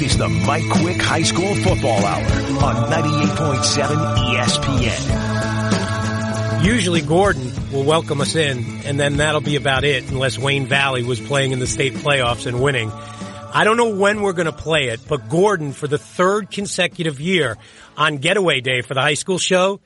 This is the Mike Quick High School Football Hour on 98.7 ESPN. Usually Gordon will welcome us in, and then that'll be about it unless Wayne Valley was playing in the state playoffs and winning. I don't know when we're going to play it, but Gordon, for the third consecutive year on Getaway Day for the high school show,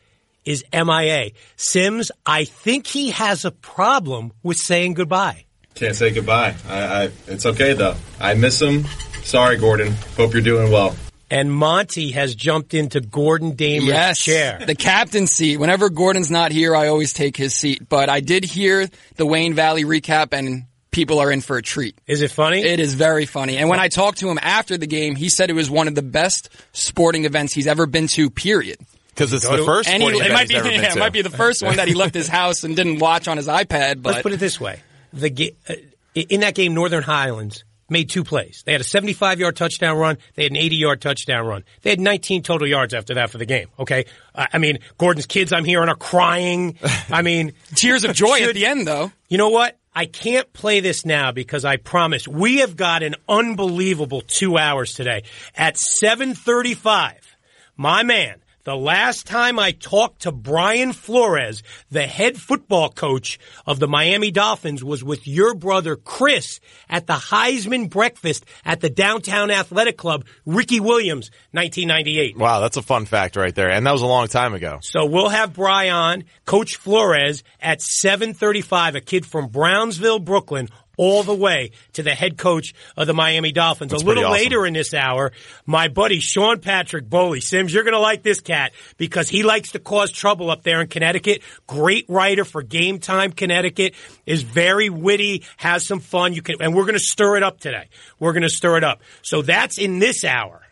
is MIA. Sims, I think he has a problem with saying goodbye. Can't say goodbye. I, I, it's okay though. I miss him. Sorry, Gordon. Hope you're doing well. And Monty has jumped into Gordon Damer's yes, chair. the captain seat. Whenever Gordon's not here, I always take his seat. But I did hear the Wayne Valley recap, and people are in for a treat. Is it funny? It is very funny. And when I talked to him after the game, he said it was one of the best sporting events he's ever been to. Period. Because it's the first And he, it event might he's be ever been yeah, it to. might be the first one that he left his house and didn't watch on his iPad. But Let's put it this way: the ga- uh, in that game, Northern Highlands made two plays. They had a 75 yard touchdown run. They had an 80 yard touchdown run. They had 19 total yards after that for the game. Okay, uh, I mean Gordon's kids I'm hearing are crying. I mean tears of joy Should- at the end, though. You know what? I can't play this now because I promise we have got an unbelievable two hours today. At 735, my man, the last time I talked to Brian Flores, the head football coach of the Miami Dolphins, was with your brother Chris at the Heisman breakfast at the Downtown Athletic Club, Ricky Williams, 1998. Wow, that's a fun fact right there. And that was a long time ago. So we'll have Brian, Coach Flores at 735, a kid from Brownsville, Brooklyn, all the way to the head coach of the Miami Dolphins. That's a little awesome. later in this hour, my buddy Sean Patrick Bowley Sims, you're going to like this cat because he likes to cause trouble up there in Connecticut. Great writer for Game Time Connecticut. Is very witty, has some fun. You can, and we're going to stir it up today. We're going to stir it up. So that's in this hour.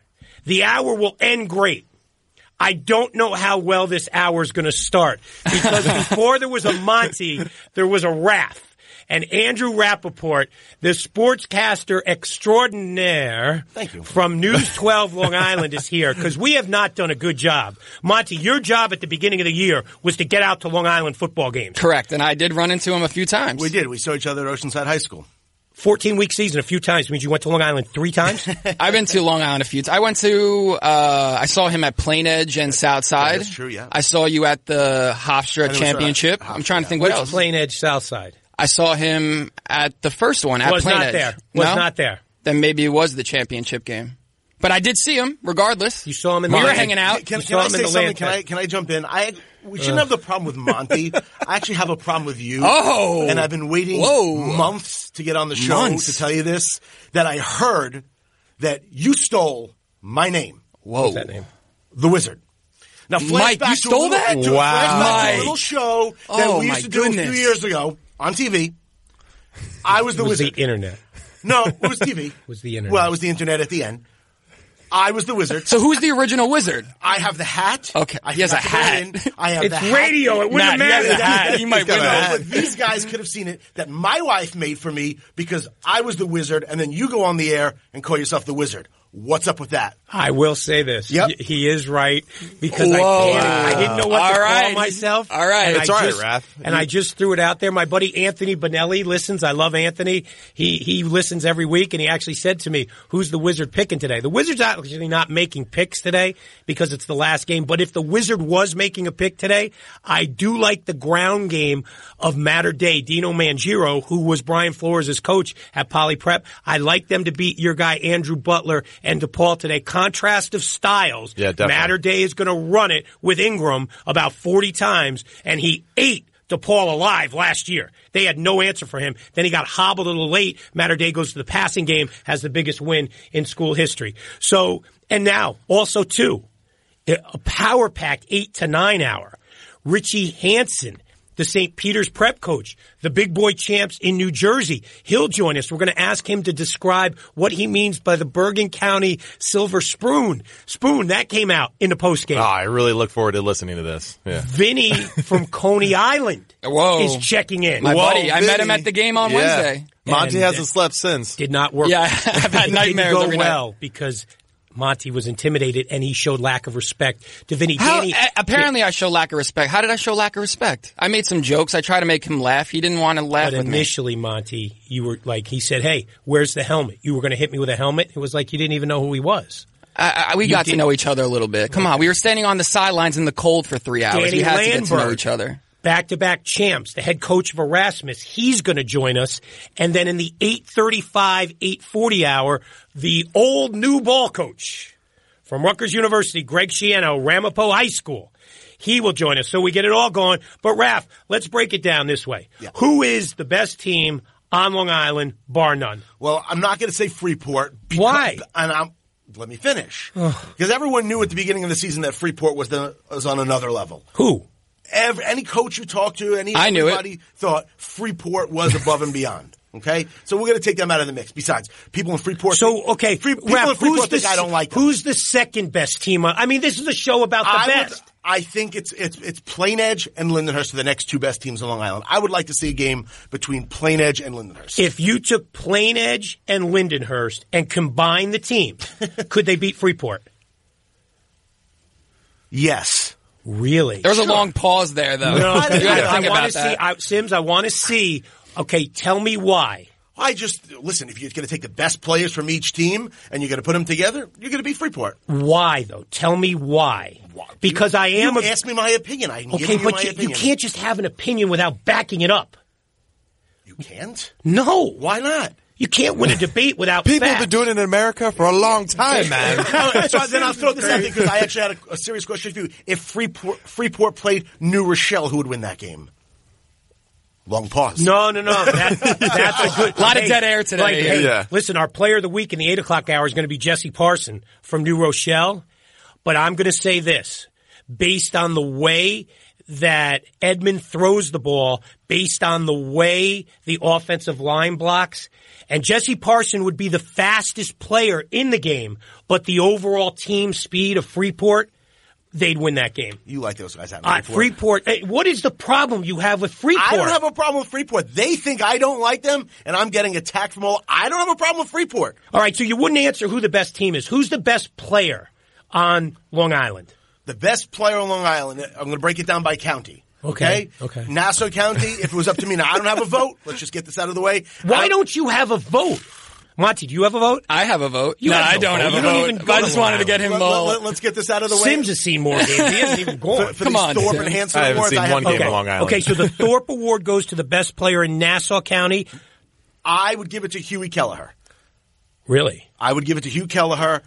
The hour will end great. I don't know how well this hour is going to start because before there was a Monty, there was a Raph. And Andrew Rappaport, the sportscaster extraordinaire Thank you. from News 12 Long Island is here because we have not done a good job. Monty, your job at the beginning of the year was to get out to Long Island football games. Correct. And I did run into him a few times. We did. We saw each other at Oceanside High School. 14 week season a few times means you went to Long Island three times? I've been to Long Island a few times. I went to, uh, I saw him at Plain Edge and Southside. that's true, yeah. I saw you at the Hofstra Championship. Hofstra, I'm trying to yeah. think what Which else. Plain Edge Southside? I saw him at the first one at Was Plain not there. Was No? not there. Then maybe it was the championship game. But I did see him, regardless. You saw him in we the were hanging out. Can, You can I say something? Can I can I jump in? I we shouldn't have the problem with Monty. I actually have a problem with you. Oh! and I've been waiting Whoa. months to get on the show Months. to tell you this. That I heard that you stole my name, Whoa. What's that name? the Wizard. Now, flashback Mike, you to a stole little- that? to- Wow. flashback to Mike. a little show that Oh, we used to do a few years ago on TV. I was the It was Wizard. the internet. no, it was TV. it Was the internet. Well, it was the internet at the end. I was the Wizard. So who's the original wizard? I have the hat. Okay, I he has a forgot to put it hat. in. I have It's the hat. radio. It wouldn't Matt, have he mattered. a. He might No, win no, but these guys could have seen it that my wife made for me because I was the wizard, and then you go on the air and call yourself the wizard. What's up with that? I will say this. Yep. He is right because I Whoa. panicked. I didn't know what All to right. call myself. All right. And It's I all right, just, Raph. And I just threw it out there. My buddy Anthony Bonelli listens. I love Anthony. He he listens every week, and he actually said to me, "Who's the Wizard picking today?" The Wizard's actually not making picks today because it's the last game. But if the Wizard was making a pick today, I do like the ground game of Mater Dei. Dino Mangiero, who was Brian Flores' coach at Poly Prep, I like them to beat your guy Andrew Butler and DePaul today. Contrast of styles. Yeah, definitely. Mater Dei is going to run it with Ingram about 40 times, and he ate DePaul alive last year. They had no answer for him. Then he got hobbled a little late. Mater Dei goes to the passing game, has the biggest win in school history. So, and now also too, a power pack eight to nine hour. Richie Hansen, the St. Peter's prep coach, the big boy champs in New Jersey. He'll join us. We're going to ask him to describe what he means by the Bergen County Silver Spoon. Spoon, that came out in the post game. Oh, ah, I really look forward to listening to this. Yeah. Vinny from Coney Island Whoa. is checking in. My Whoa, buddy. I met him at the game on Yeah. Wednesday. Monty And- hasn't uh, slept since. Did not work. Yeah, I've had nightmares didn't go every night. well because Monty was intimidated and he showed lack of respect to Vinny. How, Danny, apparently, I show lack of respect. How did I show lack of respect? I made some jokes. I tried to make him laugh. He didn't want to laugh But with me. initially, Monty, you were like, he said, "Hey, where's the helmet? You were going to hit me with a helmet." It was like you didn't even know who he was. I, I, we got to know each other a little bit. Come on, we were standing on the sidelines in the cold for three hours. Danny we had to get to know each other. Back-to-back champs, the head coach of Erasmus, he's going to join us. And then in the 8:35, 8:40 hour, the old new ball coach from Rutgers University, Greg Schiano, Ramapo High School. He will join us. So we get it all going. But Raf, let's break it down this way. Who is the best team on Long Island, bar none? Well, I'm not going to say Freeport. Because, Why? And I'm. Let me finish. Because everyone knew at the beginning of the season that Freeport was the, was on another level. Who? Every, any coach you talk to, any I knew it. everybody thought Freeport was above and beyond. Okay, so we're going to take them out of the mix. Besides, people in Freeport. So okay, Free, people in Freeport who's the I don't like them. who's the second best team? I mean, this is a show about the I would- best. I think it's it's it's Plain Edge and Lindenhurst are the next two best teams on Long Island. I would like to see a game between Plain Edge and Lindenhurst. If you took Plain Edge and Lindenhurst and combined the teams, could they beat Freeport? yes, Really? There was a long pause there, though. No, you I, think I want about to see. I, Sims. I want to see. Okay, tell me why. I just listen. If you're going to take the best players from each team and you're going to put them together, you're going to beat Freeport. Why though? Tell me why. why? Because I am You a ask me my opinion. I'm okay, giving you but my you, you can't just have an opinion without backing it up. You can't. No, Why not? You can't win a debate without People have been doing it in America for a long time, man. So then I'll throw this out there because I actually had a, a serious question for you. If Freeport, Freeport played New Rochelle, who would win that game? Long pause. No, no, no. That, that's a good. a Lot of dead air today. Like, hey, Yeah. Listen, our player of the week in the eight o'clock hour is going to be Jesse Parson from New Rochelle. But I'm going to say this, based on the way that Edmund throws the ball, based on the way the offensive line blocks, and Jesse Parson would be the fastest player in the game, but the overall team speed of Freeport, they'd win that game. You like those guys having Uh, Freeport. hey, what is the problem you have with Freeport? I don't have a problem with Freeport. They think I don't like them, and I'm getting attacked from all. I don't have a problem with Freeport. All right, so you wouldn't answer who the best team is. Who's the best player on Long Island? The best player on Long Island. I'm going to break it down by county. Okay, okay. Nassau County. If it was up to me, now I don't have a vote. Let's just get this out of the way. Why I- don't you have a vote? Monty, do you have a vote? I have a vote. You no, have I no don't vote. have You a don't vote. even But go I to just Long wanted to get him Let, all. us get this out of the way. Sims has seen more games. He hasn't even gone. for, for Come these on, Thorpe Sim. and Hansen I haven't awards, seen I have one no game okay. of Long Island. okay, so the Thorpe Award goes to the best player in Nassau County. I would give it to Huey Kelleher. Really? I would give it to Hugh Kelleher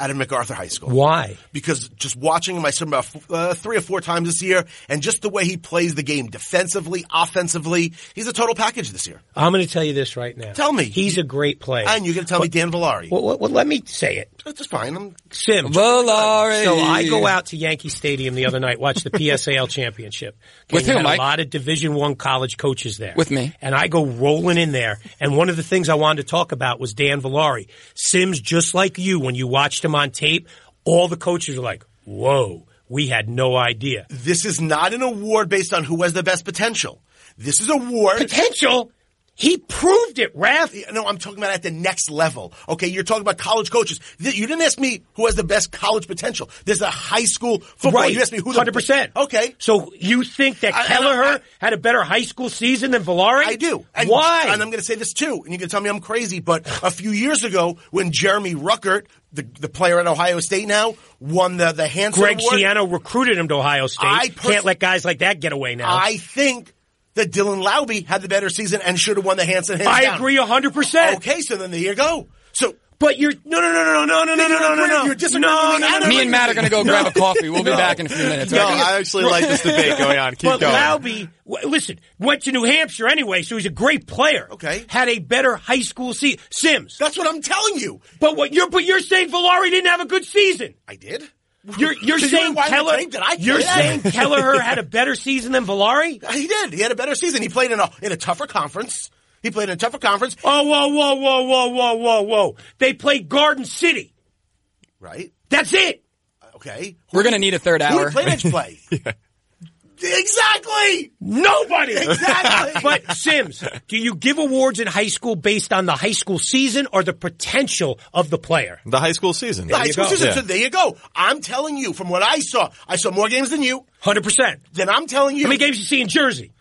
out of MacArthur High School. Why? Because just watching him, I saw him about uh, three or four times this year, and just the way he plays the game defensively, offensively, he's a total package this year. I'm going to tell you this right now. Tell me. He's a great player. And you're going to tell me Dan Villari. well, well, well, let me say it. That's fine. I'm, Sims. Villari. So I go out to Yankee Stadium the other night, watch the PSAL championship. Okay, With who, Mike? A lot of Division One college coaches there. With me. And I go rolling in there, and one of the things I wanted to talk about was Dan Villari. Sims, just like you, when you watched him on tape, all the coaches are like, "Whoa, we had no idea." this is not an award based on who has the best potential. This is a award. Potential. He proved it, Raph. No, I'm talking about at the next level. Okay, you're talking about college coaches. You didn't ask me who has the best college potential. There's a high school football. Right, You asked me who hundred percent. Okay, So you think that I- I- Kelleher I- had a better high school season than Villari? I do. And, Why? And I'm going to say this too, and you can tell me I'm crazy, but a few years ago, when Jeremy Ruckert, the, the player at Ohio State now, won the the Hansen Greg Award, Schiano recruited him to Ohio State. I pers- Can't let guys like that get away now. I think that Dylan Laube had the better season and should have won the Hansen. Hands I down. agree hundred percent. Okay, so then there you go. So But you're no no no no no no no no no no no. You're disagreeing no, with me. no, no, Me and Matt are going to go grab a coffee. We'll be No. back in a few minutes. No, okay? I actually like this debate going on. Keep But going. Laube, w- listen, went to New Hampshire anyway, so he's a great player. Okay. had a better high school season. Sims, that's what I'm telling you. but what you're but you're saying Villari didn't have a good season. I did. You're you're Did you saying Keller. tape? Did I you're say that? saying Kelleher had a better season than Villari. He did. He had a better season. He played in a in a tougher conference. He played in a tougher conference, Oh whoa whoa whoa whoa whoa whoa whoa! They played Garden City. right? That's it. Uh, okay. We're going to need a third Who hour. did Plain Edge play? Exactly. Nobody. Exactly. but Sims, do you give awards in high school based on the high school season or the potential of the player? The high school season. The high school go. season. Yeah. So there you go. I'm telling you from what I saw. I saw more games than you. Hundred percent. Then I'm telling you. How many games you see in Jersey?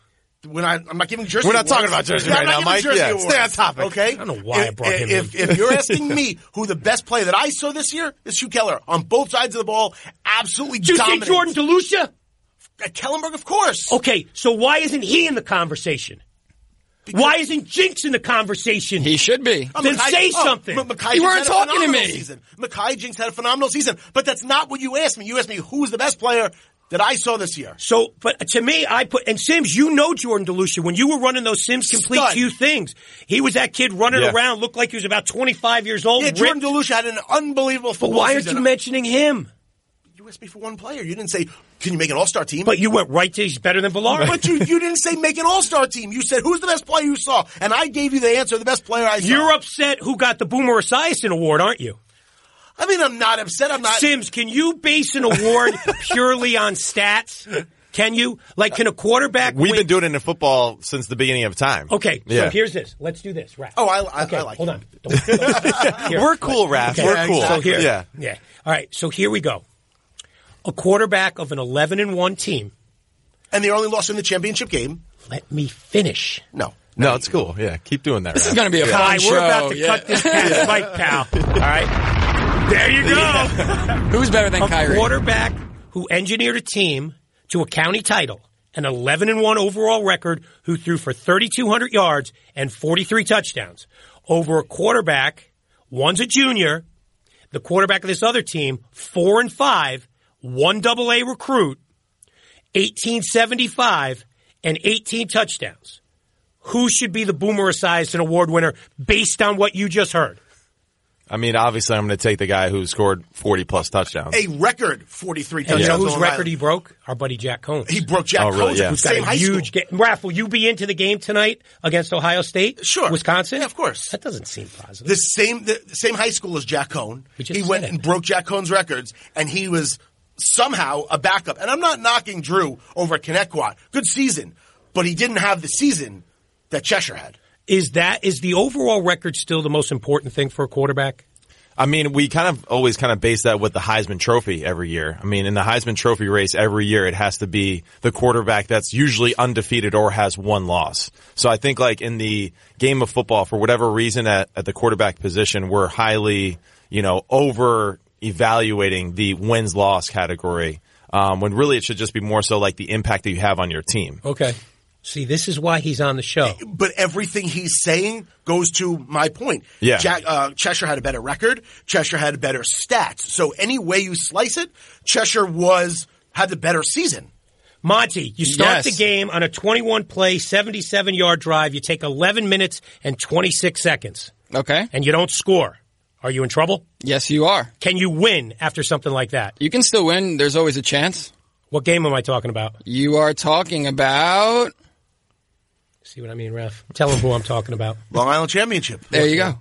when I, I'm not giving Jersey. We're not awards. talking about Jersey right now, Mike. Jersey Yeah, awards, stay on topic. Okay. I don't know why I if, brought him if, in. If you're asking me who the best player that I saw this year is Hugh Keller on both sides of the ball, absolutely Did you see. Jordan DeLucia? At Kellenberg, of course. Okay, so why isn't he in the conversation? why isn't Jinx in the conversation? He should be. Oh, Then Mackay- say oh, something. M- Mackay You weren't had a talking to phenomenal me. Season. Mackay Jinks had a phenomenal season, but that's not what you asked me. You asked me who's the best player that I saw this year. So, but to me, I put and Sims. You know Jordan DeLucia when you were running those Sims complete Stud. few things. He was that kid running Yeah. around, looked like he was about twenty five years old. Yeah, Jordan ripped. DeLucia had an unbelievable But why aren't season. you mentioning him? You asked me for one player. You didn't say, can you make an all-star team? But you went right to he's better than Villar. But you, you didn't say make an all-star team. You said, who's the best player you saw? And I gave you the answer, the best player I saw. You're upset who got the Boomer Esiason award, aren't you? I mean, I'm not upset. I'm not. Sims, can you base an award purely on stats? Can you? Like, can a quarterback We've win- been doing it in football since the beginning of time. Okay, so here's this. Let's do this. Right. Oh, I- I- okay, I like hold it. on. Don't- don't- here. We're cool, Raph. Okay, We're cool. So here, Yeah. yeah. All right. So here we go. A quarterback of an 11 and one team. and they only lost in the championship game. Let me finish. No. No, it's cool. Yeah, keep doing that. This is going to be a fun Kai, show. we're about to yeah. cut this past Mike, pal. All right. There you go. Who's better than a Kyrie? quarterback who engineered a team to a county title, an 11 and 1 overall record, who threw for 3,200 yards and 43 touchdowns over a quarterback. One's a junior. The quarterback of this other team, four and five, one double A recruit, 1875 and 18 touchdowns. Who should be the Boomer Esiason Award winner based on what you just heard? I mean, obviously, I'm going to take the guy who scored 40 plus touchdowns. A record 43 And you touchdowns. know whose record Island. he broke? Our buddy Jack Coan. He broke Jack Oh, really? Coan Yeah. at the Who's got same a high huge school. game. Raph, will you be into the game tonight against Ohio State? Sure. Wisconsin? Yeah, of course. That doesn't seem positive. The same, the, the same high school as Jack Coan. He went it. and broke Jack Coan's records, and he was somehow a backup. And I'm not knocking Drew over at Connecticut. Good season, but he didn't have the season that Cheshire had. is that is the overall record still the most important thing for a quarterback? I mean, we kind of always kind of base that with the Heisman Trophy every year. I mean, in the Heisman Trophy race every year, it has to be the quarterback that's usually undefeated or has one loss. So I think like in the game of football, for whatever reason at, at the quarterback position, we're highly, you know, over evaluating the wins loss category. Um, when really it should just be more so like the impact that you have on your team. Okay. See, this is why he's on the show. But everything he's saying goes to my point. Yeah. Jack, uh, Cheshire had a better record. Cheshire had better stats. So any way you slice it, Cheshire was had the better season. Monty, you start Yes. the game on a 21 play, 77 yard drive. You take 11 minutes and 26 seconds, Okay. and you don't score. Are you in trouble? Yes, you are. Can you win after something like that? You can still win. There's always a chance. What game am I talking about? You are talking about. See what I mean, Ref? Tell him who I'm talking about. Long Island Championship. There you go.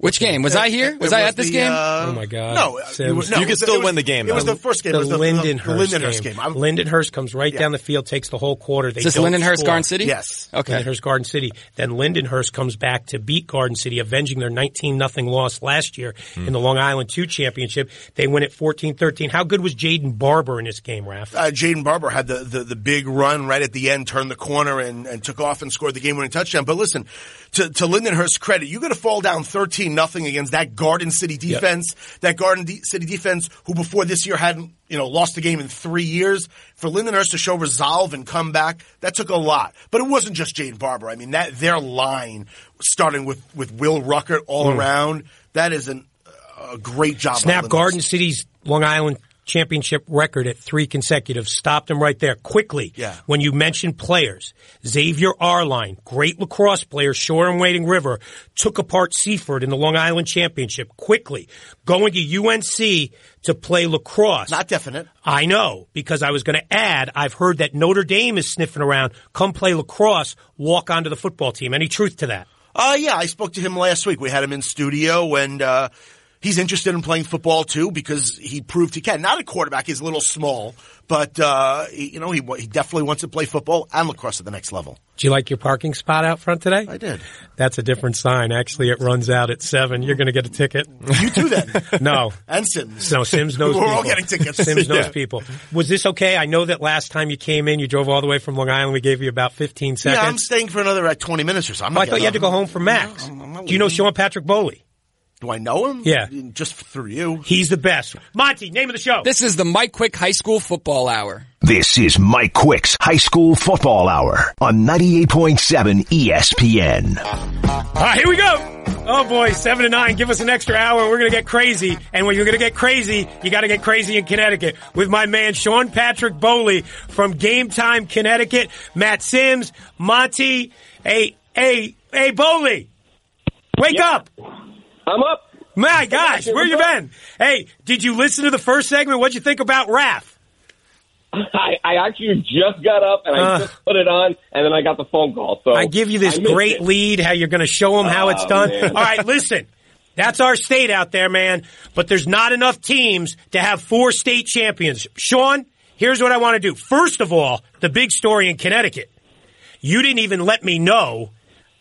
Which game? Was I here? Was It I at this the, game? uh, Oh my God. No, Sims. it was- no, You it can still was- win the game, It was though. the first game. The it was the, Lindenhurst, the Lindenhurst game. game. I'm- Lindenhurst comes right Yeah. down the field, takes the whole quarter. They Is this don't Lindenhurst score. Garden City? Yes. Okay. Lindenhurst Garden City. Then Lindenhurst comes back to beat Garden City, avenging their 19 nothing loss last year Hmm. in the Long Island 2 championship. They win it 14-13. How good was Jaden Barber in this game, Raf? uh, Jaden Barber had the, the, the big run right at the end, turned the corner and, and took off and scored the game winning touchdown. But listen, to, to Lindenhurst's credit, you're going to fall down 13 nothing against that Garden City defense, that Garden D- City defense who before this year hadn't, you know, lost the game in three years. For Lindenhurst to show resolve and come back, that took a lot. But it wasn't just Jaden Barber. I mean, that, their line, starting with, with Will Ruckert all mm. around, that is an, a great job. Snap Garden City's Long Island championship record at three consecutive. Stopped him right there quickly. Yeah. When you mentioned players, Xavier Arline, great lacrosse player, Shoreham-Wading River, took apart Seaford in the Long Island championship quickly. Going to UNC to play lacrosse. Not definite. I know because I was going to add. I've heard that Notre Dame is sniffing around. Come play lacrosse. Walk onto the football team. Any truth to that? Uh, yeah, I spoke to him last week. We had him in studio, and uh, he's interested in playing football too because he proved he can. Not a quarterback; he's a little small, but uh, he, you know he he definitely wants to play football and lacrosse at the next level. Do you like your parking spot out front today? I did. That's a different sign. Actually, it runs out at seven. You're going to get a ticket. You too, then. No. and Sims. No, Sims knows We're people. all getting tickets. Sims knows Yeah. people. Was this okay? I know that last time you came in, you drove all the way from Long Island. We gave you about 15 seconds. Yeah, I'm staying for another uh, 20 minutes or so. I'm Oh, I thought you had to go home for Max. No, Do you know. Sean Patrick Bowley? Do I know him? Yeah. Just through you. He's the best. Monty, name of the show. This is the Mike Quick High School Football Hour. This is Mike Quick's High School Football Hour on 98.7 ESPN. All right, here we go. Oh boy, seven to nine. Give us an extra hour. We're gonna get crazy, and when you're gonna get crazy, you got to get crazy in Connecticut with my man Sean Patrick Bowley from Game Time Connecticut. Matt Sims, Monty, hey, hey, hey, Bowley, wake up! I'm up. My gosh, where you been? Hey, did you listen to the first segment? What'd you think about Raph? I, I actually just got up and I Uh. just put it on, and then I got the phone call. So I give you this great it. lead, how you're going to show them how it's Oh, done. man. All right, listen. That's our state out there, man. But there's not enough teams to have four state champions. Sean, here's what I want to do. First of all, the big story in Connecticut. You didn't even let me know.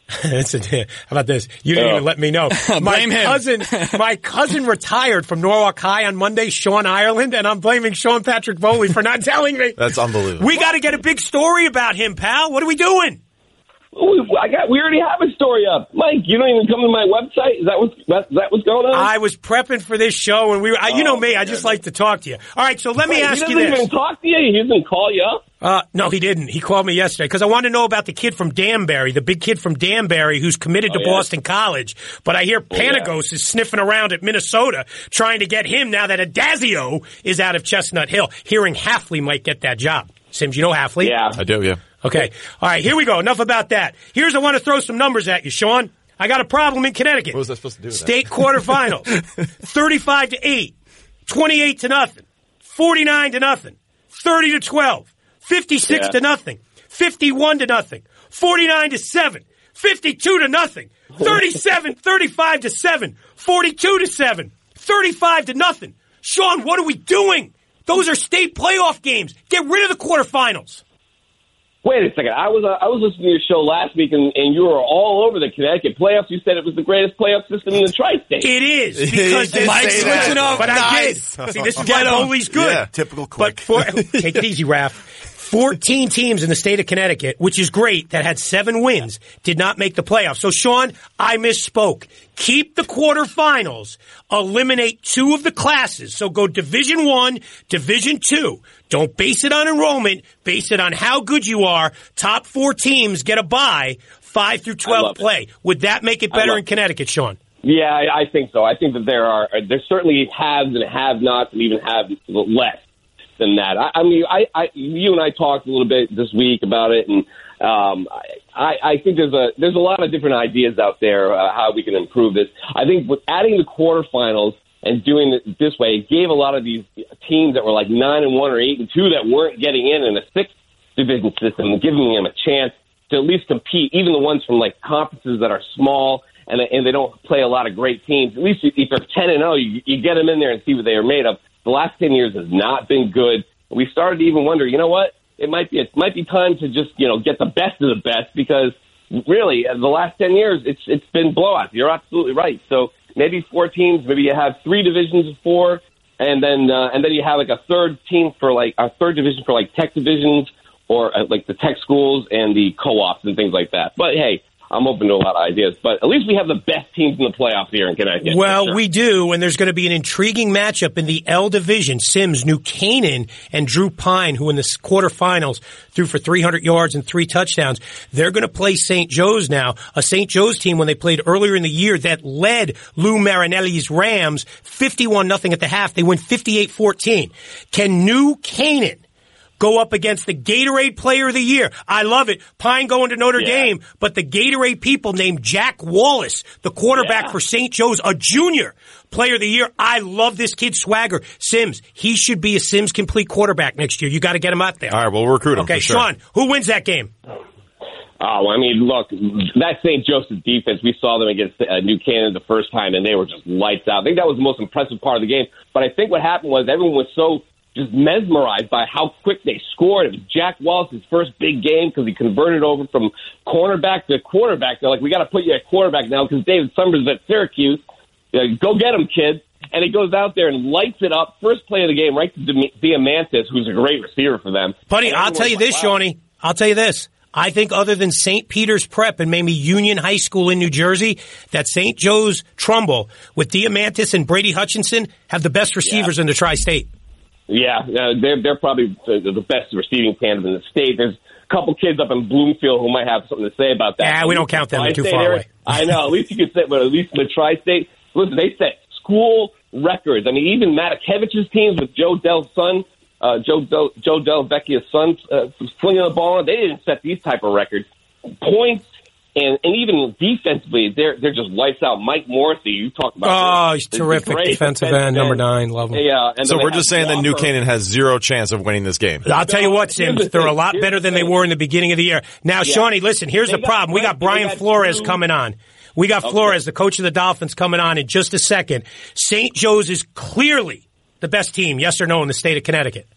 That's a- how about this? You didn't Oh. even let me know. my Blame him. cousin, my cousin retired from Norwalk High on Monday, Sean Ireland, and I'm blaming Sean Patrick Bowley for not telling me. That's unbelievable. We got to get a big story about him, pal. What are we doing? Ooh, I got. We already have a story up, Mike. You don't even come to my website. Is that what's that, is that what's going on? I was prepping for this show, and we were, I, you know Oh, me, I just like to talk to you. All right, so let me Wait, ask he you doesn't this. even talk to you. He doesn't call you up. Uh, no, he didn't. He called me yesterday because I wanted to know about the kid from Danbury, the big kid from Danbury who's committed to Oh, yeah. Boston College. But I hear yeah. Panagos is sniffing around at Minnesota trying to get him now that Addazio is out of Chestnut Hill. Hearing Hafley might get that job. Sims, you know Hafley? Yeah. I do, yeah. Okay. All right, here we go. Enough about that. Here's I want to throw some numbers at you, Sean. I got a problem in Connecticut. What was I supposed to do? State quarterfinals. 35 to 8, 28 to nothing, 49 to nothing, 30 to 12, 56 Yeah. to nothing, 51 to nothing, 49 to 7, 52 to nothing, 37, 35 to 7, 42 to 7, 35 to nothing. Sean, what are we doing? Those are state playoff games. Get rid of the quarterfinals. Wait a second. I was uh, I was listening to your show last week, and, and you were all over the Connecticut playoffs. You said it was the greatest playoff system in the tri-state. It is because did Mike's say that. switching up. But Nice. I did. See, this is Get why him. Bowley's good. Yeah. Typical But quick. for, take it easy, Raph. 14 teams in the state of Connecticut, which is great, that had seven wins, did not make the playoffs. So, Sean, I misspoke. Keep the quarterfinals. Eliminate two of the classes. So go Division One, Division Two. Don't base it on enrollment. Base it on how good you are. Top four teams get a bye. Five through twelve love it. play. Would that make it better in Connecticut, Sean? Yeah, I, I think so. I think that there are uh, there certainly haves and have-nots, and even have less than that. I, I mean, I, I you and I talked a little bit this week about it, and um, I, I think there's a there's a lot of different ideas out there uh, how we can improve this. I think with adding the quarterfinals and doing it this way, it gave a lot of these teams that were like nine and one or eight and two that weren't getting in in a sixth division system, giving them a chance to at least compete. Even the ones from like conferences that are small and and they don't play a lot of great teams. At least if they're ten and zero, you, you get them in there and see what they are made of. The last ten years has not been good. We started to even wonder, you know what? It might be it might be time to just you know get the best of the best because really uh, the last ten years it's it's been blowouts. You're absolutely right. So maybe four teams, maybe you have three divisions of four, and then uh, and then you have like a third team for like a third division for like tech divisions or uh, like the tech schools and the co-ops and things like that. But hey, I'm open to a lot of ideas. But at least we have the best teams in the playoffs here in Connecticut. Well, sure. we do, and there's going to be an intriguing matchup in the L division. Sims, New Canaan, and Drew Pyne, who in the quarterfinals threw for 300 yards and three touchdowns. They're going to play St. Joe's now, a St. Joe's team when they played earlier in the year that led Lou Marinelli's Rams 51 nothing at the half. They win 58-14. Can New Canaan go up against the Gatorade Player of the Year. I love it. Pyne going to Notre Yeah. Dame, but the Gatorade people named Jack Wallace, the quarterback Yeah. for St. Joe's, a junior Player of the Year. I love this kid swagger. Sims, he should be a Sims complete quarterback next year. You got to get him out there. All right, we'll recruit him okay, for sure. Sean, who wins that game? Oh, I mean, look, that St. Joseph defense, we saw them against uh, New Canaan the first time, and they were just lights out. I think that was the most impressive part of the game. But I think what happened was everyone was so just mesmerized by how quick they scored. It was Jack Wallace's first big game because he converted over from cornerback to quarterback. They're like, we got to put you at quarterback now because David Summers is at Syracuse. Like, Go get him, kid. And he goes out there and lights it up. First play of the game, right to Diamantis, who's a great receiver for them. Buddy, I'll tell you this, like, wow. Shawnee. I'll tell you this. I think other than St. Peter's Prep and maybe Union High School in New Jersey, that St. Joe's Trumbull with Diamantis and Brady Hutchinson have the best receivers in the tri-state. Yeah, uh, they're they're probably the, the best receiving tandem in the state. There's a couple kids up in Bloomfield who might have something to say about that. Yeah, we don't count them. They're too far away. I know. At least you could say, but at least in the tri-state, listen, they set school records. I mean, even Matakevich's teams with Joe Dell's son, uh, Joe Del, Joe Del Vecchia's son, uh, flinging the ball. They didn't set these type of records. Points. And, and even defensively, they're they're just lights out. Mike Morrissey, you talked about. Oh, this. he's The- the terrific great defensive end, number nine. Love him. Yeah, and So we're just saying that New Canaan has zero chance of winning this game. I'll tell you what, Sims, the they're a lot better than they were in the beginning of the year. Now, Yeah. Shawnee, listen, here's They the got problem. We got Brian Flores two- coming on. We got Flores, the coach of the Dolphins, coming on in just a second. St. Joe's is clearly the best team, yes or no, in the state of Connecticut.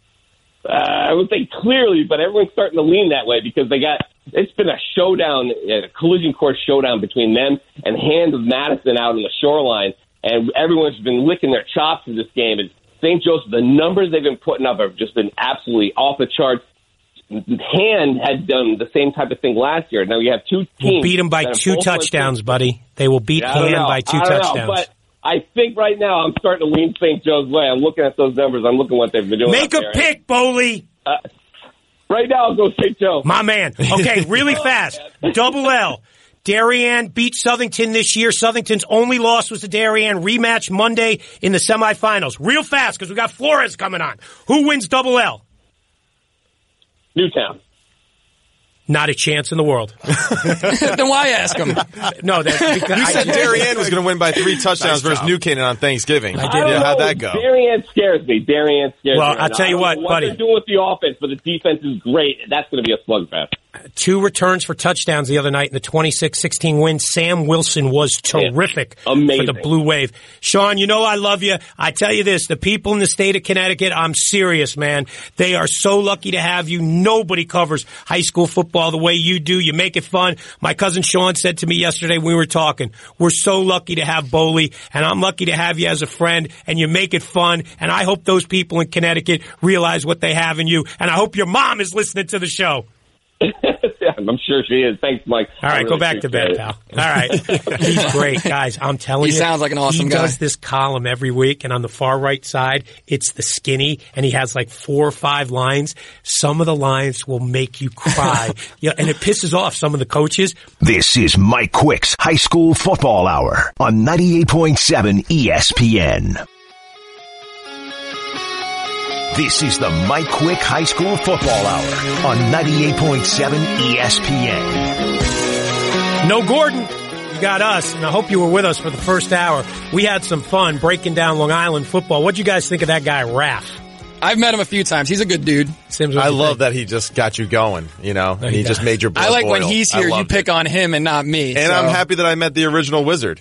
Uh, I would say clearly, but everyone's starting to lean that way because they got. It's been a showdown, a collision course showdown between them and Hand of Madison out on the shoreline, and everyone's been licking their chops for this game. And St. Joseph, the numbers they've been putting up have just been absolutely off the charts. Hand had done the same type of thing last year. Now you have two teams. We'll beat them by two touchdowns, buddy. They will beat Yeah, Hand by two don't know, touchdowns. but I think right now I'm starting to lean St. Joe's way. I'm looking at those numbers. I'm looking what they've been doing. Make a there. pick, Bowley. Uh, right now, I'll go St. Joe. My man. Okay, really fast. Double L. Darien beat Southington this year. Southington's only loss was to Darien. Rematch Monday in the semifinals. Real fast because we got Flores coming on. Who wins Double L? Newtown. Not a chance in the world. then why ask him? No, that because You said Darien was going to win by three touchdowns versus New Canaan on Thanksgiving. I did. I don't Yeah, how'd that go? Darien scares me. Darien scares Well, me. I'll tell you I what, don't know buddy. What they're doing with the offense, but the defense is great. That's going to be a slugfest. two returns for touchdowns the other night in the 26-16 win. Sam Wilson was terrific Amazing. for the Blue Wave. Sean, you know I love you. I tell you this, the people in the state of Connecticut, I'm serious, man. They are so lucky to have you. Nobody covers high school football the way you do. You make it fun. My cousin Sean said to me yesterday when we were talking, we're so lucky to have Bowley, and I'm lucky to have you as a friend, and you make it fun, and I hope those people in Connecticut realize what they have in you, and I hope your mom is listening to the show. I'm sure she is. Thanks, Mike. All right, really go back to bed, appreciate it. pal. All right. He's great, guys. I'm telling He you. He sounds like an awesome he guy. does this column every week, and on the far right side, it's the skinny, and he has like four or five lines. Some of the lines will make you cry. yeah, and it pisses off some of the coaches. This is Mike Quick's High School Football Hour on 98.7 ESPN. This is the Mike Quick High School Football Hour on 98.7 ESPN. No Gordon. You got us, and I hope you were with us for the first hour. We had some fun breaking down Long Island football. What'd you guys think of that guy, Raph? I've met him a few times. He's a good dude. Sims, I love that he just got you going, you know, and he he just made your blood I like when he's here, you pick it. on him and not me. And so- I'm happy that I met the original wizard.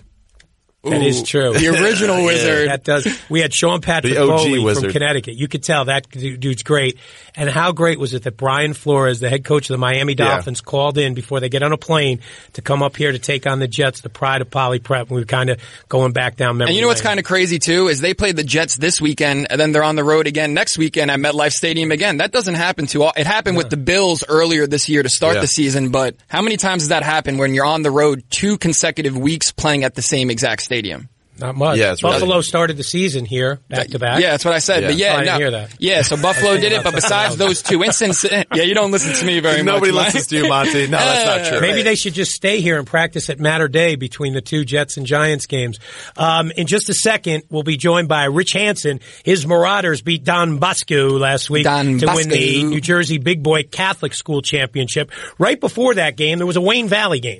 That is true. The original wizard. That does. We had Sean Patrick OG Bowley from. Connecticut. You could tell that dude's great. And how great was it that Brian Flores, the head coach of the Miami Yeah. Dolphins, called in before they get on a plane to come up here to take on the Jets, the pride of Poly Prep. We were kind of going back down memory And you know what's kind of crazy too is they played the Jets this weekend, and then they're on the road again next weekend at MetLife Stadium again. That doesn't happen too. often. It happened with the Bills earlier this year to start Yeah. the season, but how many times does that happen when you're on the road two consecutive weeks playing at the same exact stadium? Not much. Yeah, Buffalo really- started the season here back to back. Yeah, that's what I said. But Yeah. yeah, Oh, I didn't no. hear that. yeah. So Buffalo did it, but besides those two instances, yeah, you don't listen to me very Nobody much. Nobody listens to you, Monty. No, that's not true. Maybe they should just stay here and practice at Mater Dei between the two Jets and Giants games. Um, in just a second, we'll be joined by Rich Hansen. His Marauders beat Don Bosco last week Don to win the New Jersey Big Boy Catholic School Championship. Right before that game, there was a Wayne Valley game.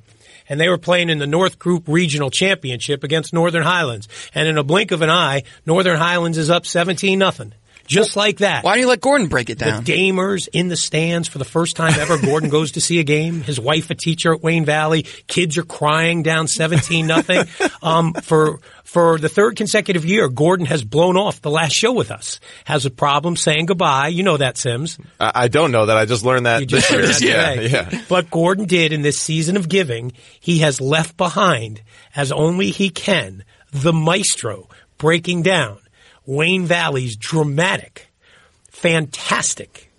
And they were playing in the North Group Regional Championship against Northern Highlands. And in a blink of an eye, Northern Highlands is up 17 nothing. Just like that. Why don't you let Gordon break it down? The down? Damers in the stands for the first time ever. Gordon goes to see a game. His wife, a teacher at Wayne Valley. Kids are crying down 17 nothing. Um, for, for the third consecutive year, Gordon has blown off the last show with us. Has a problem saying goodbye. You know that, Sims. I, I don't know that. I just learned that just this year. yeah, yeah. But Gordon did in this season of giving, he has left behind, as only he can, the maestro breaking down Wayne Valley's dramatic, fantastic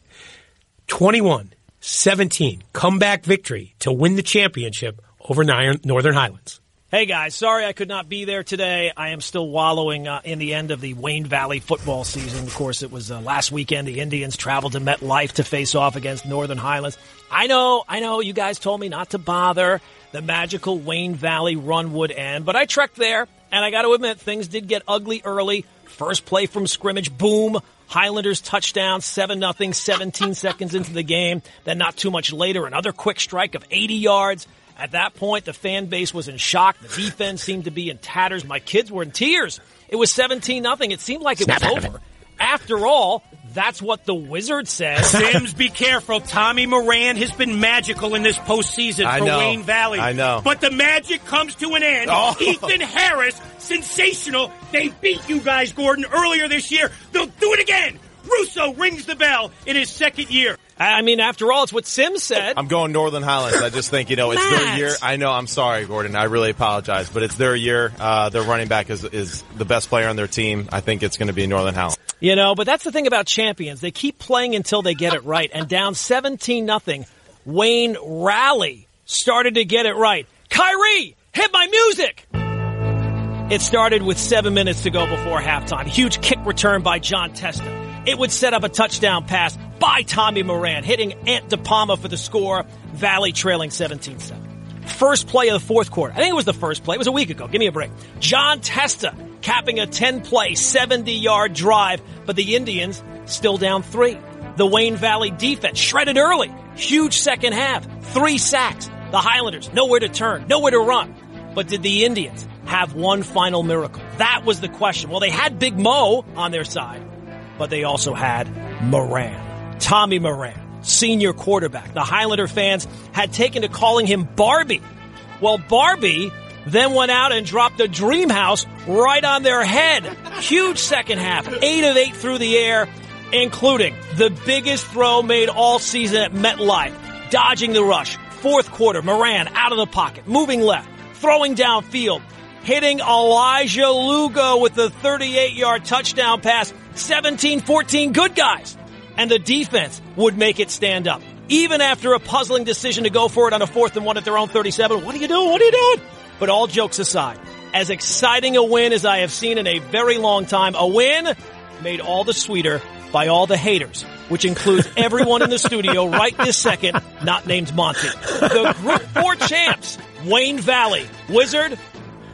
21 17 comeback victory to win the championship over Northern Highlands. Hey guys, sorry I could not be there today. I am still wallowing uh, in the end of the Wayne Valley football season. Of course, it was uh, last weekend. The Indians traveled to MetLife to face off against Northern Highlands. I know, I know, you guys told me not to bother. The magical Wayne Valley run would end, but I trekked there, and I got to admit, things did get ugly early. First play from scrimmage, boom. Highlanders touchdown, 7 nothing, 17 seconds into the game. Then not too much later, another quick strike of 80 yards. At that point, the fan base was in shock. The defense seemed to be in tatters. My kids were in tears. It was 17 nothing. It seemed like it was over. After all, that's what the wizard says. Sims, be careful. Tommy Moran has been magical in this postseason I for know. Wayne Valley. I know. But the magic comes to an end. Oh. Ethan Harris, sensational. They beat you guys, Gordon, earlier this year. They'll do it again. Russo rings the bell in his second year. I mean, after all, it's what Sim said. I'm going Northern Highlands. I just think you know it's their year. I know. I'm sorry, Gordon. I really apologize, but it's their year. Uh, their running back is is the best player on their team. I think it's going to be Northern Highlands. You know, but that's the thing about champions. They keep playing until they get it right. And down 17 nothing, Wayne Rally started to get it right. Kyrie, hit my music! It started with seven minutes to go before halftime. Huge kick return by John Testa. It would set up a touchdown pass by Tommy Moran, hitting Ant De Palma for the score. Valley trailing 17-7. First play of the fourth quarter. I think it was the first play. It was a week ago. Give me a break. John Testa capping a 10 play, 70 yard drive, but the Indians still down three. The Wayne Valley defense shredded early. Huge second half. Three sacks. The Highlanders nowhere to turn, nowhere to run. But did the Indians have one final miracle? That was the question. Well, they had Big Mo on their side, but they also had Moran. Tommy Moran, senior quarterback. The Highlander fans had taken to calling him Barbie. Well, Barbie then went out and dropped a dream house right on their head. Huge second half, eight of eight through the air, including the biggest throw made all season at MetLife, dodging the rush. Fourth quarter, Moran out of the pocket, moving left, throwing downfield, hitting Elijah Lugo with the 38 yard touchdown pass. 17-14 good guys. And the defense would make it stand up. Even after a puzzling decision to go for it on a fourth and one at their own 37. What are you doing? What are you doing? But all jokes aside, as exciting a win as I have seen in a very long time, a win made all the sweeter by all the haters, which includes everyone in the studio right this second, not named Monty. The Group 4 champs, Wayne Valley. Wizard,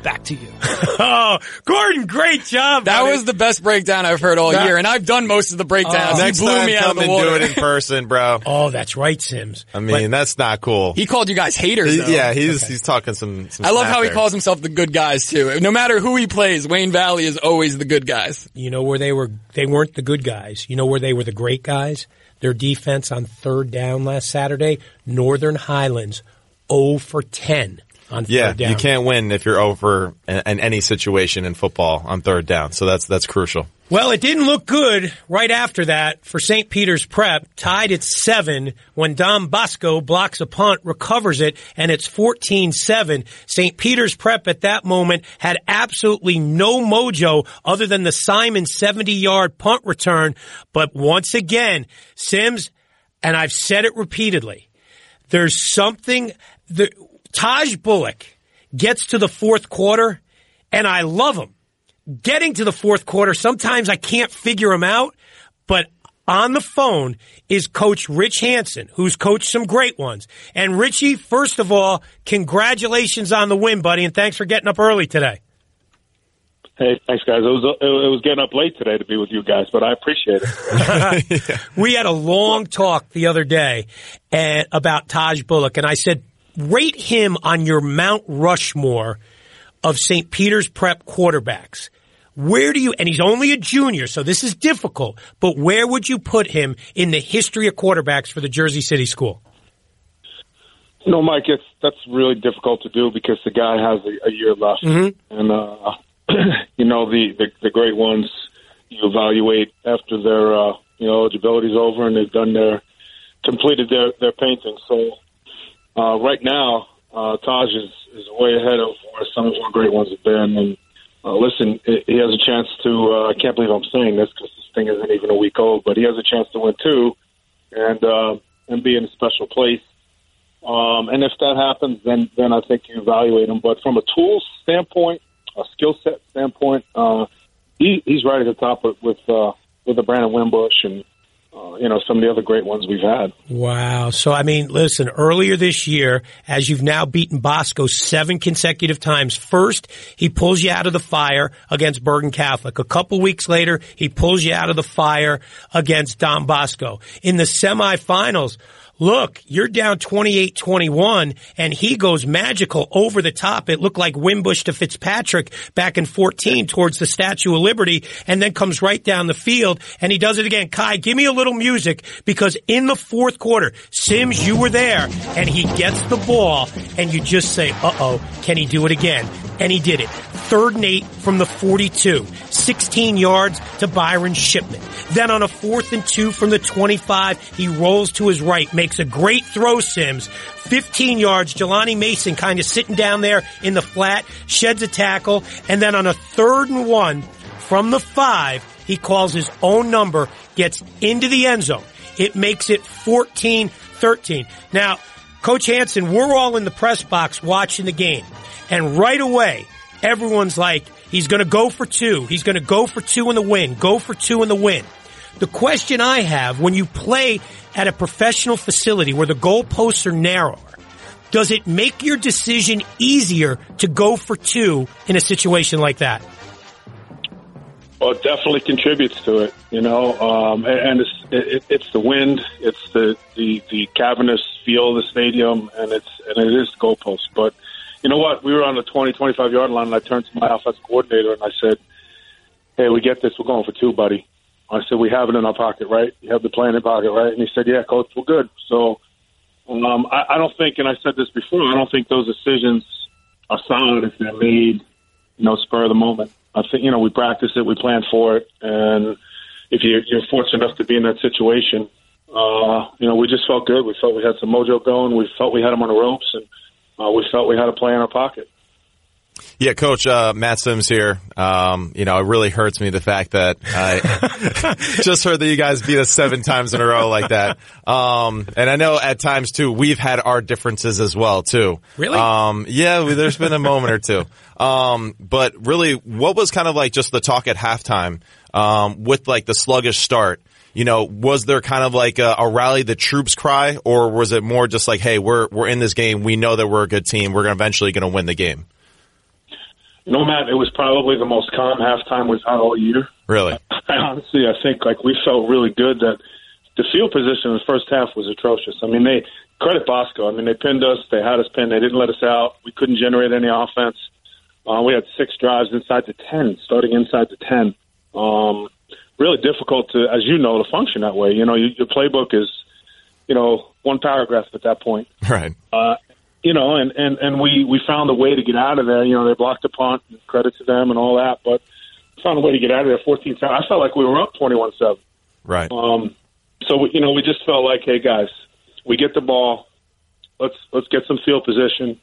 back to you. Oh, Gordon, great job. That buddy. was the best breakdown I've heard all That- year, and I've done most of the breakdowns. Oh. Next he blew time, me out come of the and water. do it in person, bro. Oh, that's right, Sims. I mean, that's not cool. he called you guys haters. Though. yeah, he's he's talking some. some I love snap how he calls himself the good guys too. No matter who he plays, Wayne Valley is always the good guys. You know where they were? They weren't the good guys. You know where they were the great guys? Their defense on third down last Saturday, Northern Highlands, 0 for 10 on Yeah, third down. you can't win if you're over in, in any situation in football on third down. So that's that's crucial. Well, it didn't look good right after that for St. Peter's Prep, tied at seven when Don Bosco blocks a punt, recovers it, and it's 14-7. St. Peter's Prep at that moment had absolutely no mojo other than the Simon 70-yard punt return. But once again, Sims, and I've said it repeatedly, there's something, the, Taj Bullock gets to the fourth quarter, and I love him getting to the fourth quarter, sometimes I can't figure him out, but on the phone is Coach Rich Hansen, who's coached some great ones. And Richie, first of all, congratulations on the win, buddy, and thanks for getting up early today. Hey, thanks, guys. It was it was getting up late today to be with you guys, but I appreciate it. We had a long talk the other day and, about Taj Bullock, and I said, rate him on your Mount Rushmore of St. Peter's Prep quarterbacks. Where do you, and he's only a junior, so this is difficult, but where would you put him in the history of quarterbacks for the Jersey City School? No, Mike, it's that's really difficult to do because the guy has a, a year left, Mm-hmm. and uh, you know the, the the great ones you evaluate after their uh, you know eligibility's over and they've done their completed their their painting. So uh, right now, uh, Taj is is way ahead of where some of our great ones have been. And uh, listen, he has a chance to. Uh, I can't believe I'm saying this because this thing isn't even a week old, but he has a chance to win two, and uh, and be in a special place. Um, and if that happens, then then I think you evaluate him. But from a tools standpoint, a skill set standpoint, uh, he, he's right at the top with with, uh, with the Brandon Wimbush and uh, you know some of the other great ones we've had. Wow. So, I mean, listen, earlier this year, as you've now beaten Bosco seven consecutive times, first, he pulls you out of the fire against Bergen Catholic. A couple weeks later, he pulls you out of the fire against Don Bosco. In the semifinals, Look, you're down 28-21 and he goes magical over the top. It looked like Wimbush to Fitzpatrick back in 14 towards the Statue of Liberty and then comes right down the field and he does it again. Kai, give me a little music because in the fourth quarter, Sims, you were there and he gets the ball and you just say, uh-oh, can he do it again? And he did it. Third and eight from the 42. 16 yards to Byron Shipman. Then on a fourth and two from the 25, he rolls to his right, makes a great throw, Sims. 15 yards, Jelani Mason kind of sitting down there in the flat, sheds a tackle, and then on a third and one from the five, he calls his own number, gets into the end zone. It makes it 14-13. Now, Coach Hansen, we're all in the press box watching the game. And right away, everyone's like, he's going to go for two. He's going to go for two in the win. Go for two in the win. The question I have, when you play at a professional facility where the goalposts are narrower, does it make your decision easier to go for two in a situation like that? Well, it definitely contributes to it, you know, um, and, it's it, it's the wind, it's the, the the cavernous feel of the stadium, and it's and it is the goalpost. But you know what? We were on the 20, 25 yard line, and I turned to my offensive coordinator and I said, "Hey, we get this. We're going for two, buddy." I said, "We have it in our pocket, right? You have the plan in your pocket, right?" And he said, "Yeah, coach, we're good." So um, I, I don't think, and I said this before, I don't think those decisions are solid if they're made, you know, spur of the moment. I think you know we practice it, we plan for it, and if you're, you're fortunate enough to be in that situation, uh, you know, we just felt good. We felt we had some mojo going. We felt we had them on the ropes, and uh, we felt we had a play in our pocket. Yeah, Coach uh, Matt Sims here. Um, you know, it really hurts me the fact that I just heard that you guys beat us seven times in a row like that. Um, and I know at times too we've had our differences as well too. Really? Um, yeah, we, there's been a moment or two. Um, but really, what was kind of like just the talk at halftime um, with like the sluggish start? You know, was there kind of like a, a rally the troops cry, or was it more just like, hey, we're we're in this game, we know that we're a good team, we're gonna eventually going to win the game? No, Matt, it was probably the most calm halftime we've had all year. Really? I honestly, I think like we felt really good that the field position in the first half was atrocious. I mean, they credit Bosco. I mean, they pinned us. They had us pinned. They didn't let us out. We couldn't generate any offense. Uh, we had six drives inside the ten, starting inside the ten. Um, really difficult to, as you know, to function that way. You know, you, your playbook is, you know, one paragraph at that point. Right. Uh, you know, and, and, and we, we found a way to get out of there. You know, they blocked the punt, credit to them and all that, but found a way to get out of there 14 times. I felt like we were up 21 7. Right. Um, so, we, you know, we just felt like, hey, guys, we get the ball. Let's, let's get some field position.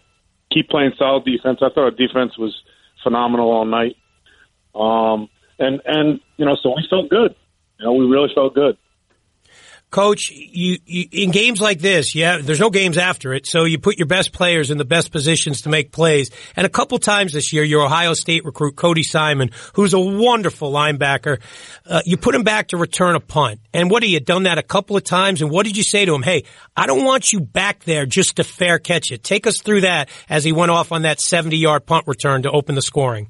Keep playing solid defense. I thought our defense was phenomenal all night. Um, and, and, you know, so we felt good. You know, we really felt good. Coach, you, you in games like this, yeah, there's no games after it, so you put your best players in the best positions to make plays. And a couple times this year, your Ohio State recruit Cody Simon, who's a wonderful linebacker, uh, you put him back to return a punt. And what have you done that a couple of times? And what did you say to him? Hey, I don't want you back there just to fair catch it. Take us through that as he went off on that 70 yard punt return to open the scoring.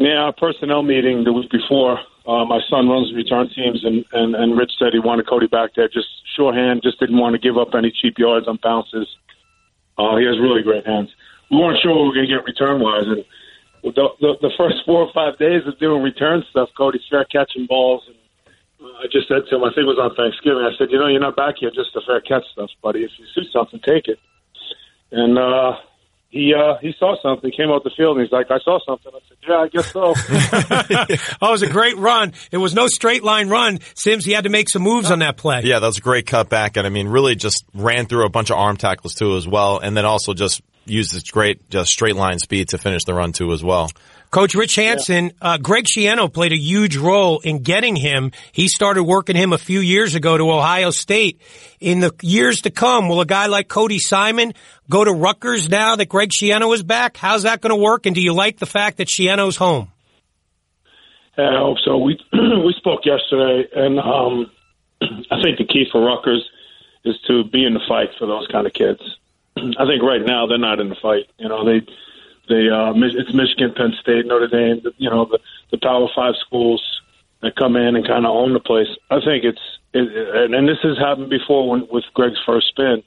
Yeah, personnel meeting the week before, uh, my son runs the return teams, and, and, and Rich said he wanted Cody back there, just shorthand, just didn't want to give up any cheap yards on bounces. Uh, he has really great hands. We weren't sure we were going to get return wise, and the, the the first four or five days of doing return stuff, Cody's fair catching balls, and uh, I just said to him, I think it was on Thanksgiving. I said, you know, you're not back here just to fair catch stuff, buddy. If you see something, take it. And uh, he uh, he saw something, came out the field, and he's like, I saw something. I said, Yeah, I guess so. oh, it was a great run. It was no straight line run. Sims, he had to make some moves on that play. Yeah, that was a great cutback, and I mean, really just ran through a bunch of arm tackles too as well, and then also just used his great just straight line speed to finish the run too as well. Coach Rich Hansen, uh, Greg Schiano played a huge role in getting him. He started working him a few years ago to Ohio State. In the years to come, will a guy like Cody Simon go to Rutgers now that Greg Schiano is back? How's that going to work? And do you like the fact that Schiano's home? I hope so. We we spoke yesterday, and um, I think the key for Rutgers is to be in the fight for those kind of kids. I think right now they're not in the fight. You know, they they uh, it's Michigan, Penn State, Notre Dame. You know, the the Power Five schools that come in and kind of own the place. I think it's it, and this has happened before when, with Greg's first spin.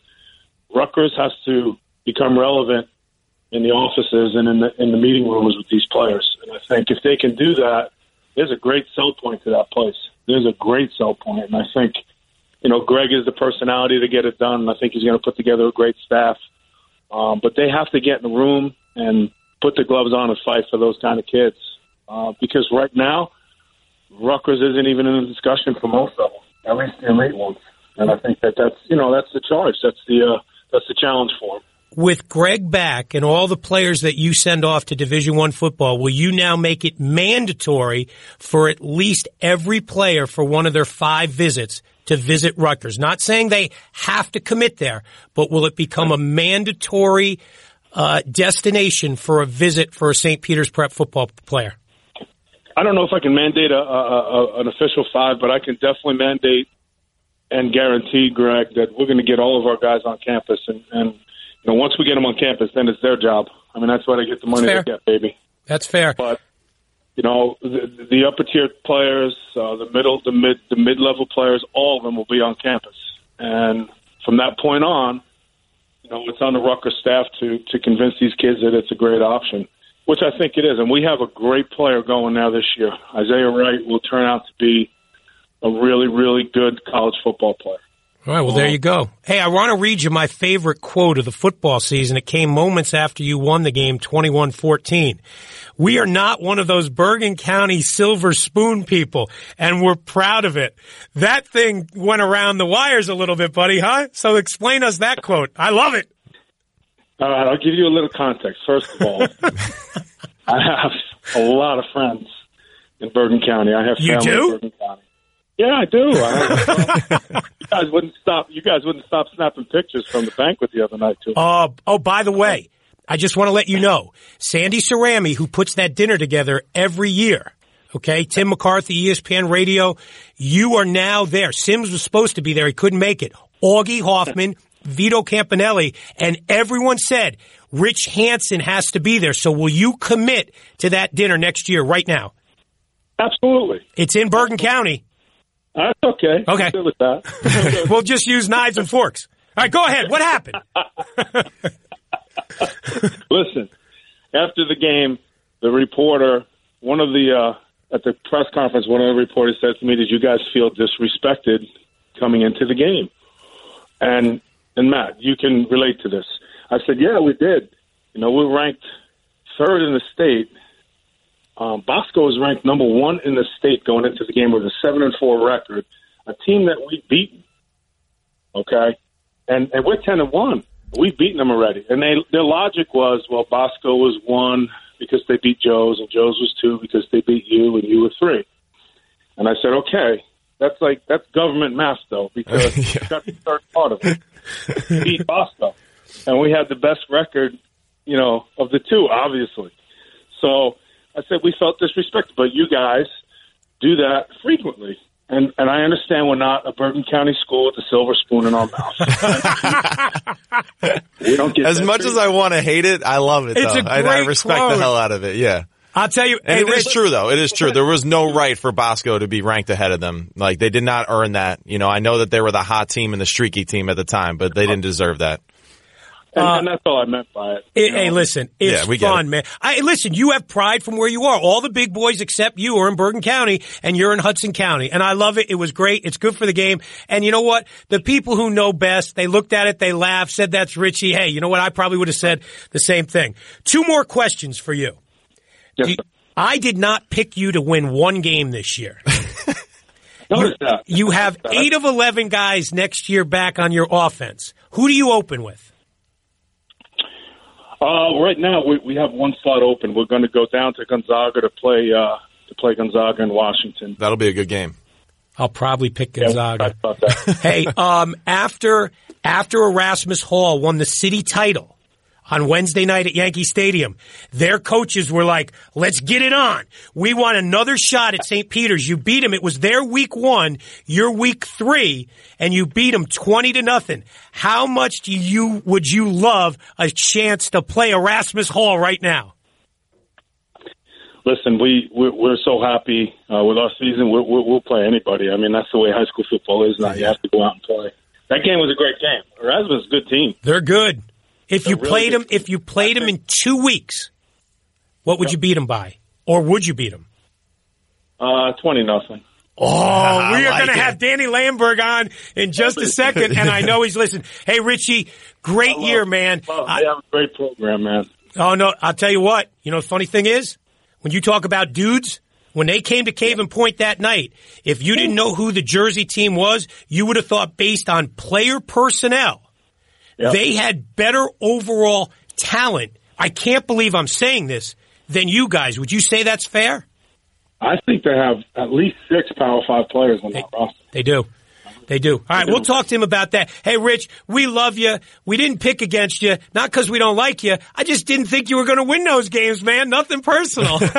Rutgers has to become relevant in the offices and in the in the meeting rooms with these players. And I think if they can do that, there's a great sell point to that place. There's a great sell point, and I think you know Greg is the personality to get it done. I think he's going to put together a great staff. Um, but they have to get in the room and put the gloves on and fight for those kind of kids. Uh, because right now, Rutgers isn't even in the discussion for most of them, at least the elite ones. And I think that that's you know that's the charge. That's the uh, that's the challenge for them. With Greg back and all the players that you send off to Division One football, will you now make it mandatory for at least every player for one of their five visits to visit Rutgers? Not saying they have to commit there, but will it become a mandatory uh, destination for a visit for a St. Peter's Prep football player? I don't know if I can mandate a, a, a, an official five, but I can definitely mandate and guarantee, Greg, that we're going to get all of our guys on campus. And, and you know, once we get them on campus, then it's their job. I mean, that's why they get the money they get, baby. That's fair. But you know, the, the upper tier players, uh, the middle, the mid, the mid level players, all of them will be on campus. And from that point on, you know, it's on the Rutgers staff to to convince these kids that it's a great option, which I think it is. And we have a great player going now this year. Isaiah Wright will turn out to be a really, really good college football player. All right, well, there uh-huh. you go. Hey, I want to read you my favorite quote of the football season. It came moments after you won the game 21-14. We are not one of those Bergen County silver spoon people, and we're proud of it. That thing went around the wires a little bit, buddy, huh? So explain us that quote. I love it. All right, I'll give you a little context. First of all, I have a lot of friends in Bergen County. I have family You do? in Bergen County. Yeah, I do. I, you guys wouldn't stop. You guys wouldn't stop snapping pictures from the banquet the other night too. Uh, oh, by the way, I just want to let you know, Sandy Cerami, who puts that dinner together every year, okay, Tim McCarthy, ESPN Radio, you are now there. Sims was supposed to be there. He couldn't make it. Augie Hoffman, Vito Campanelli, and everyone said Rich Hansen has to be there. So will you commit to that dinner next year right now? Absolutely. It's in Bergen County. That's okay. Okay. I'm with that. we'll just use knives and forks. All right, go ahead. What happened? Listen, after the game, the reporter, one of the uh, at the press conference, one of the reporters said to me, "Did you guys feel disrespected coming into the game?" And and Matt, you can relate to this. I said, "Yeah, we did. You know, we ranked third in the state. Um, Bosco is ranked number one in the state going into the game with a seven and four record, a team that we've beaten. Okay, and and we're ten and one." We've beaten them already. And they their logic was, well, Bosco was one because they beat Joe's, and Joe's was two because they beat you, and you were three. And I said, okay, that's like that's government math though, because Yeah. that's the third part of it. We beat Bosco, and we had the best record, you know, of the two, obviously. So I said we felt disrespected, but you guys do that frequently. And, and I understand we're not a Bergen County school with a silver spoon in our mouth. we don't get As that much as. I want to hate it, I love it. It's though. a I, I great respect quote. the hell out of it. Yeah. I'll tell you. And hey, it is true though. It is true. There was no right for Bosco to be ranked ahead of them. Like they did not earn that. You know, I know that they were the hot team and the streaky team at the time, but they didn't deserve that. And, Uh, and that's all I meant by it. Hey, hey, listen, it's Yeah, we get fun, it. man. I listen. You have pride from where you are. All the big boys except you are in Bergen County, and you're in Hudson County, and I love it. It was great. It's good for the game. And you know what? The people who know best, they looked at it, they laughed, said that's Richie. Hey, you know what? I probably would have said the same thing. Two more questions for you. Yes, You- sir. I did not pick you to win one game this year. Notice. You have eight of eleven guys next year back on your offense. Who do you open with? Uh, right now, we, we have one slot open. We're going to go down to Gonzaga to play uh, to play Gonzaga in Washington. That'll be a good game. I'll probably pick Gonzaga. talked about that. hey, um, after after Erasmus Hall won the city title on Wednesday night at Yankee Stadium, their coaches were like, "Let's get it on. We want another shot at St. Peter's. You beat them. It was their week one, your week three, and you beat them twenty to nothing. How much do you would you love a chance to play Erasmus Hall right now? Listen, we we're, we're so happy uh, with our season. We're, we're, we'll play anybody. I mean, that's the way high school football is now. You have to go out and play. That game was a great game. Erasmus is a good team. They're good. If you really played good. them, if you played them in two weeks, what would you beat him by, or would you beat him? Uh, twenty nothing. Oh, I we are like going to have Danny Lamberg on in just a second, and I know he's listening. Hey, Richie, great year, man. Well, I- they have a great program, man. oh no, I'll tell you what. You know, the funny thing is, when you talk about dudes, when they came to Caven Point that night, if you didn't know who the Jersey team was, you would have thought based on player personnel, Yep. they had better overall talent. I can't believe I'm saying this than you guys. Would you say that's fair? I think they have at least six Power Five players on that roster. They do. They do. All right, we'll talk to him about that. Hey, Rich, we love you. We didn't pick against you, not because we don't like you. I just didn't think you were going to win those games, man. Nothing personal.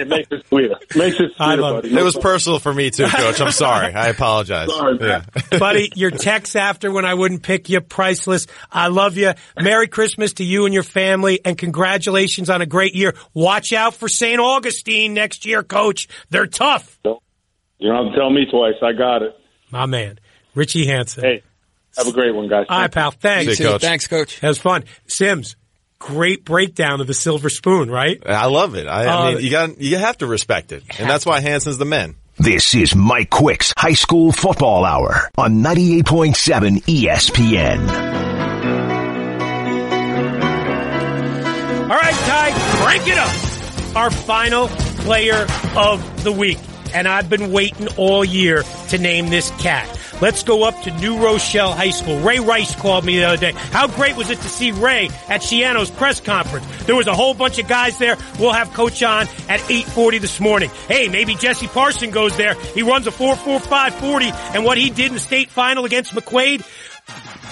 It makes it sweeter. Makes it sweeter, buddy. It was personal for me too, Coach. I'm sorry. I apologize. Sorry, man. Buddy, your texts after when I wouldn't pick you, priceless. I love you. Merry Christmas to you and your family, and congratulations on a great year. Watch out for St. Augustine next year, Coach. They're tough. You don't have to tell me twice. I got it. My man, Richie Hansen. Hey, have a great one, guys. All right, pal. Thanks. See you, Coach. Thanks, Coach. That was fun. Sims, great breakdown of the silver spoon, right? I love it. I, I Uh, mean, you got you have to respect it, and that's why Hansen's the man. This is Mike Quick's High School Football Hour on 98.7 ESPN. All right, Ty, crank it up. Our final player of the week. And I've been waiting all year to name this cat. Let's go up to New Rochelle High School. Ray Rice called me the other day. How great was it to see Ray at Schiano's press conference? There was a whole bunch of guys there. We'll have Coach on at 8.40 this morning. Hey, maybe Jesse Parson goes there. He runs a 4.45.40 and what he did in the state final against McQuaid,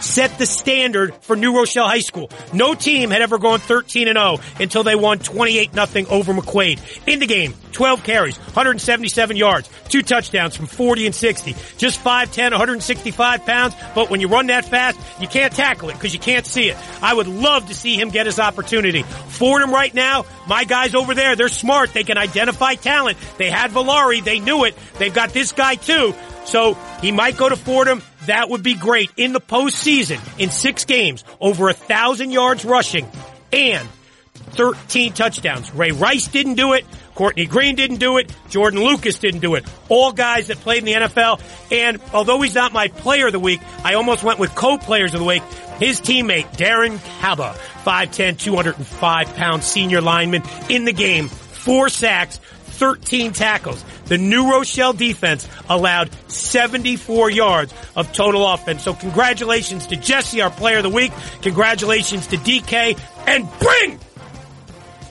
set the standard for New Rochelle High School. No team had ever gone 13 and 0 until they won 28 nothing over McQuaid. In the game, 12 carries, 177 yards, two touchdowns from 40 and 60. Just 5'10, 165 pounds, but when you run that fast, you can't tackle it because you can't see it. I would love to see him get his opportunity. Fordham right now, my guys over there, they're smart. They can identify talent. They had Villari, they knew it. They've got this guy too. So he might go to Fordham. That would be great. In the postseason, in six games, over a thousand yards rushing and 13 touchdowns. Ray Rice didn't do it. Courtney Green didn't do it. Jordan Lucas didn't do it. All guys that played in the NFL. And although he's not my player of the week, I almost went with co-players of the week. His teammate, Darren Kaba, 5'10", 205 pound senior lineman in the game. Four sacks, 13 tackles. The New Rochelle defense allowed 74 yards of total offense. So congratulations to Jesse, our player of the week. Congratulations to DK and bring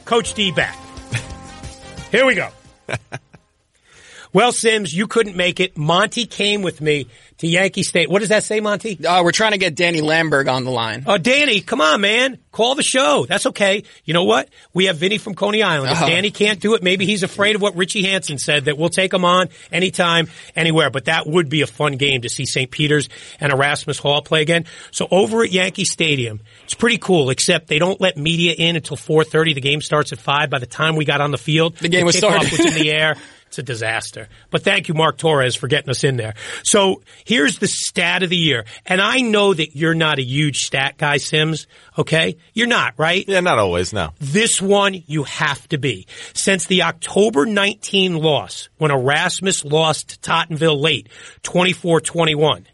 Coach D back. Here we go. well, Sims, you couldn't make it. Monty came with me to Yankee State. What does that say, Monty? Uh, we're trying to get Danny Lamberg on the line. Oh, Danny, come on, man. Call the show. That's okay. You know what? We have Vinny from Coney Island. If Oh. Danny can't do it, maybe he's afraid of what Richie Hansen said, that we'll take him on anytime, anywhere. But that would be a fun game to see St. Peter's and Erasmus Hall play again. So over at Yankee Stadium, it's pretty cool, except they don't let media in until 4.30. The game starts at 5. By the time we got on the field, The game was kickoff started. was in the air. It's a disaster. But thank you, Mark Torres, for getting us in there. So here's the stat of the year. And I know that you're not a huge stat guy, Sims. Okay? You're not, right? Yeah, not always. No. This one you have to be. Since the October 19 loss, when Erasmus lost to Tottenville late, 24-21,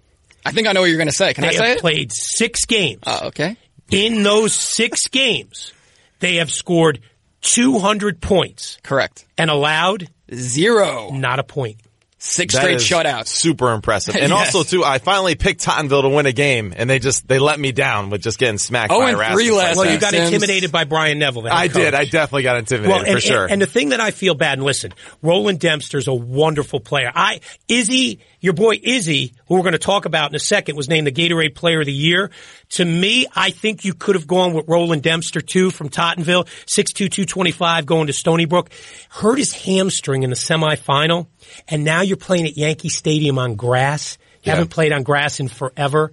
I think I know what you're going to say. Can they I say have it? played six games. Oh, okay. In those six games, they have scored 200 points Correct. and allowed Zero. not a point. Six That straight is shutouts. Super impressive. And Yes. also too, I finally picked Tottenville to win a game and they just, they let me down with just getting smacked Oh, by and three like last Well, that. you got Sims. intimidated by Brian Neville. the head I did. I definitely got intimidated and, for sure. And, and the thing that I feel bad, and listen, Roland Dempster's a wonderful player. I Izzy, your boy Izzy, who we're going to talk about in a second, was named the Gatorade Player of the Year. To me, I think you could have gone with Roland Dempster too from Tottenville, 6'2", 225, going to Stony Brook. Hurt his hamstring in the semifinal, and now you're playing at Yankee Stadium on grass. You Yeah. haven't played on grass in forever.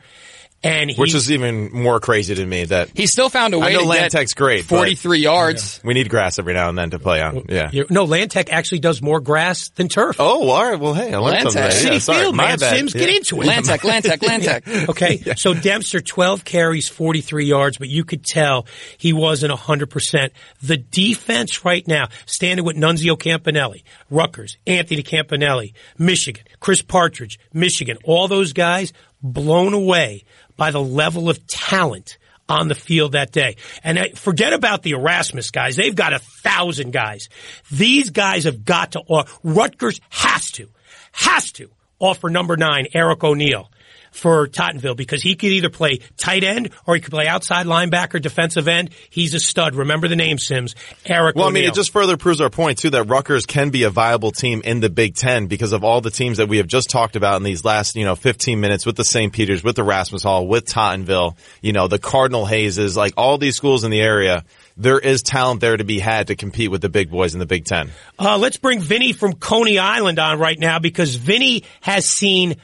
And which is even more crazy to me that He still found a way I know to get Lantec's great, 43 yards. we need grass every now and then to play on. Yeah. no, Lantec actually does more grass than turf. Oh, all right. Well, hey, I learned Lantec. something. City Yeah, sorry. Field, My man. bad. Sims, Yeah. get into it. Lantec, Lantec, Lantec. Okay, so Dempster, 12 carries, 43 yards, but you could tell he wasn't 100%. The defense right now, standing with Nunzio Campanelli, Rutgers, Anthony Campanelli, Michigan, Chris Partridge, Michigan, all those guys blown away by the level of talent on the field that day. And forget about the Erasmus guys. They've got a thousand guys. These guys have got to, or Rutgers has to, has to offer number nine, Eric O'Neill for Tottenville because he could either play tight end or he could play outside linebacker, defensive end. He's a stud. Remember the name, Sims. Eric Well, I mean, it just further proves our point too that Rutgers can be a viable team in the Big Ten because of all the teams that we have just talked about in these last, you know, 15 minutes with the St. Peter's, with the Erasmus Hall, with Tottenville, you know, the Cardinal Hazes, like all these schools in the area. There is talent there to be had to compete with the big boys in the Big Ten. Uh, let's bring Vinny from Coney Island on right now because Vinny has seen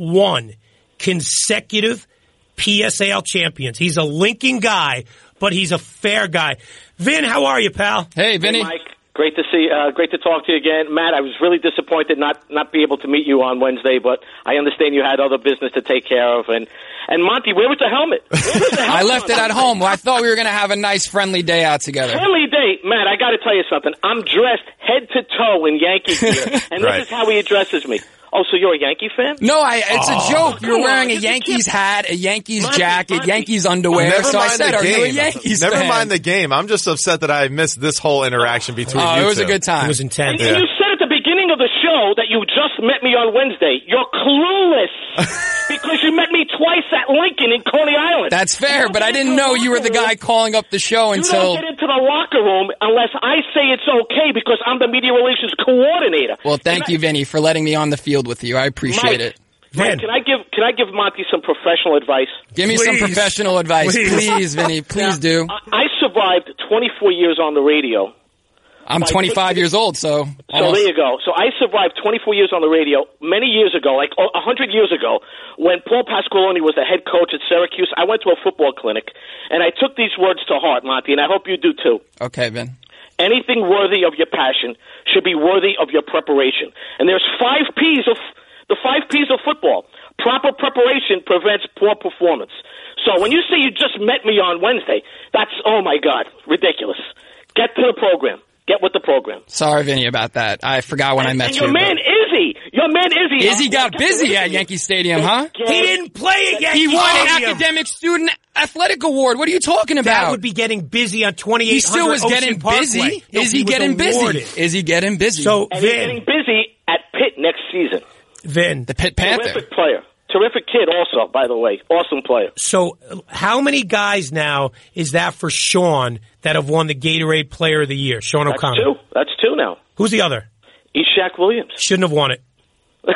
31 consecutive PSAL champions. He's a Lincoln guy, but he's a fair guy. Vin, how are you, pal? Hey, Vinny. Mike, great to see, uh, great to talk to you again, Matt. I was really disappointed not not be able to meet you on Wednesday, but I understand you had other business to take care of. And and Monty, where was the helmet? Was the I helmet left it at home. I thought we were going to have a nice friendly day out together. Friendly date, Matt. I got to tell you something. I'm dressed head to toe in Yankee gear, and Right. this is how he addresses me. Oh, so you're a Yankee fan? No, I, it's Oh, a joke. You're wearing a Yankees hat, a Yankees Monty, jacket, Monty. Yankees underwear. Never so I mind said, the are you a game. Yankees Never fan? mind the game. I'm just upset that I missed this whole interaction between Oh, you it was a good time. It was And, intense. and you said at the beginning of the show that you just met me on Wednesday. You're clueless because you met me twice at Lincoln in Coney Island. That's fair, but I didn't know you were the guy room- calling up the show You until. don't get into the locker room unless I say it's okay because I'm the media relations coordinator. Well, thank Can you, I- Vinny, for letting me on the field with you. I appreciate Mike, it. Mike, Vin. can I give can I give Monty some professional advice? Give me some professional advice, Please. please, Vinny. Please do. I, I survived 24 years on the radio. I'm 25 years old, so. So almost- there you go. So I survived 24 years on the radio many years ago, like oh, 100 years ago, when Paul Pasqualoni was the head coach at Syracuse. I went to a football clinic, and I took these words to heart, Monty, and I hope you do too. Okay, Ben. Anything worthy of your passion should be worthy of your preparation. And there's five P's of the five P's of football. Proper preparation prevents poor performance. So when you say you just met me on Wednesday, that's oh my god, ridiculous. Get to the program. Get with the program. Sorry, Vinny, about that. I forgot when I met and you. your man Izzy, your man Izzy, Izzy got busy at Yankee Stadium, huh? He didn't play at Yankee He won an academic student athletic award. What are you talking about? That would be getting busy on 2800 he still was Ocean getting Parkway. busy. No, Is he, was getting awarded. busy? Is he getting busy? So, And he's Vin, getting busy at Pitt next season. Vin, the Pitt Panther. Terrific player. Terrific kid also, by the way. Awesome player. So, how many guys now is that for Sean that have won the Gatorade Player of the Year? Sean That's O'Connor. two. That's two now. Who's the other? Ishaq Williams. Shouldn't have won it.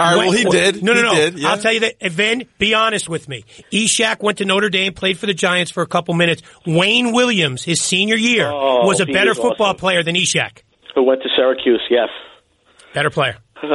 All right, well, he did. No, no, no. did, yeah. I'll tell you that. Vin, be honest with me. Ishaq went to Notre Dame, played for the Giants for a couple minutes. Wayne Williams, his senior year, Oh, was a better football awesome. player than Ishaq. Who went to Syracuse, yes. Better player.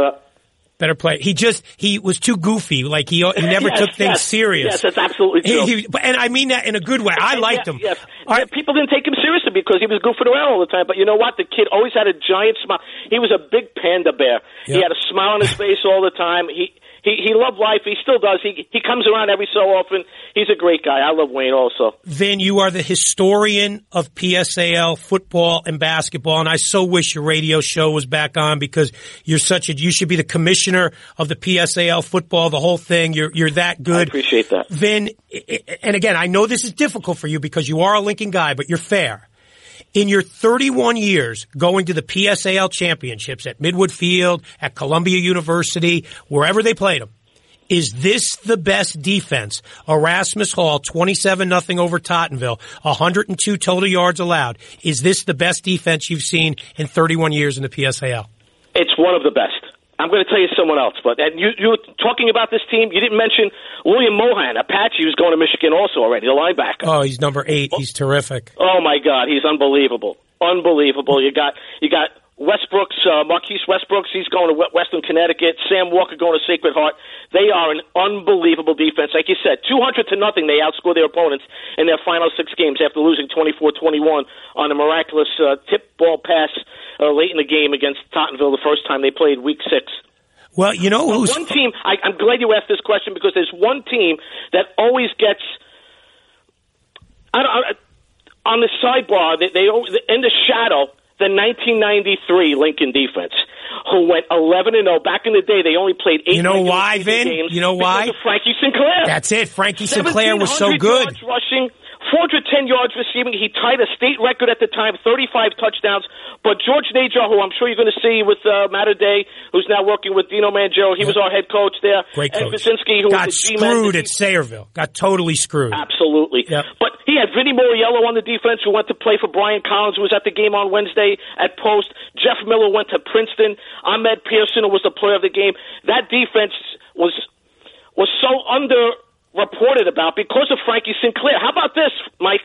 Better play. He just he was too goofy. Like he he never Yes, took things yes, serious. Yes, that's absolutely true. He- he- and I mean that in a good way. I liked yes, him. Yes, Yeah, people didn't take him seriously because he was goofing around all the time. But you know what? The kid always had a giant smile. He was a big panda bear. He had a smile on his face all the time. He he he loved life. He still does. He he comes around every so often. He's a great guy. I love Wayne also. Vin, you are the historian of PSAL football and basketball, and I so wish your radio show was back on because you're such a. You should be the commissioner of the PSAL football, the whole thing. You're you're that good. I appreciate that. Vin, and again, I know this is difficult for you because you are a Lincoln guy, but you're fair. In your 31 years going to the PSAL championships at Midwood Field, at Columbia University, wherever they played them, is this the best defense? Erasmus Hall, 27 nothing over Tottenville, 102 total yards allowed. Is this the best defense you've seen in 31 years in the PSAL? It's one of the best. I'm going to tell you someone else, but and you you were talking about this team. You didn't mention William Mohan, Apache, who's going to Michigan also already, the linebacker. Oh, he's number eight. He's terrific. Oh my God, he's unbelievable, unbelievable. You got you got Westbrooks, uh, Marquise Westbrooks. He's going to We- Western Connecticut. Sam Walker going to Sacred Heart. They are an unbelievable defense. Like you said, 200 to nothing. They outscore their opponents in their final six games after losing 24-21 on a miraculous uh, tip ball pass uh, late in the game against Tottenville the first time they played Week Six. Well, you know who's one team. I, I'm glad you asked this question because there's one team that always gets. I don't, I, on the sidebar, they, they in the shadow. The 1993 Lincoln defense, who went 11 and 0 back in the day, they only played eight. You know why, Vin? Games You know why? Frankie Sinclair. That's it. Frankie Sinclair was so good. Rushing, 410 yards receiving. He tied a state record at the time, 35 touchdowns. But George Najar, who I'm sure you're going to see with uh, Mater Dei, who's now working with Dino Mangiero, he was our head coach there. Great Ed coach. Who got was the screwed at Sayreville. Got totally screwed. Absolutely. But he had Vinny Moriello on the defense who went to play for Brian Collins, who was at the game on Wednesday at Post. Jeff Miller went to Princeton. Ahmed Pearson, who was the player of the game. That defense was was so underreported about because of Frankie Sinclair. How about this, Mike?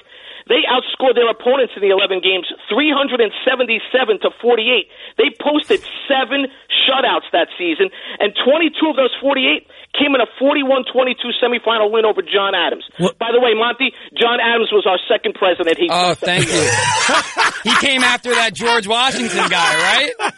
They outscored their opponents in the 11 games 377 to 48. They posted seven shutouts that season, and 22 of those 48 came in a 41-22 semifinal win over John Adams. By the way, Monty, John Adams was our second president. He Oh, thank you. he came after that George Washington guy, right?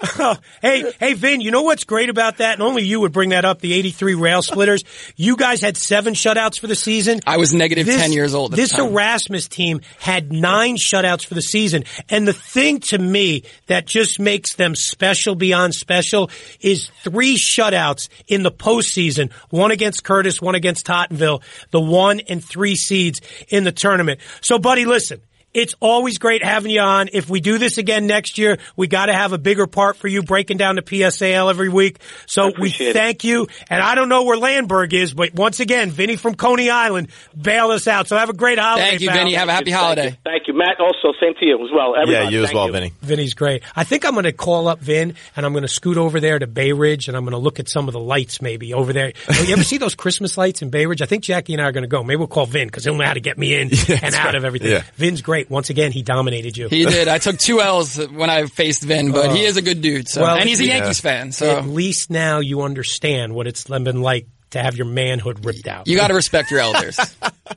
hey, hey, Vin, you know what's great about that? And only you would bring that up, the 83 rail splitters. You guys had seven shutouts for the season. I was negative This- 10 years old at the This. Erasmus team had nine shutouts for the season. And the thing to me that just makes them special beyond special is three shutouts in the postseason. One against Curtis, one against Tottenville, the one and three seeds in the tournament. So buddy, listen. It's always great having you on. If we do this again next year, we got to have a bigger part for you breaking down the PSAL every week. So we appreciate it. thank you. And I don't know where Landberg is, but once again, Vinny from Coney Island bailed us out. So have a great holiday. Thank you, pal. Vinny. Have a happy holiday. Thank you, Matt. Also, same to you as well. Everybody. Thank as well, you. Vinny. Vinny's great. I think I'm going to call up Vin and I'm going to scoot over there to Bay Ridge and I'm going to look at some of the lights maybe over there. Oh, you ever see those Christmas lights in Bay Ridge? I think Jackie and I are going to go. Maybe we'll call Vin because he'll know how to get me in and out of everything. Yeah. Vin's great. Once again, he dominated you. He did. I took two L's when I faced Vin, but Oh. he uh, is a good dude. So, Well, and he's a yeah. Yankees fan. So At least now you understand what it's been like to have your manhood ripped out. you got to respect your elders.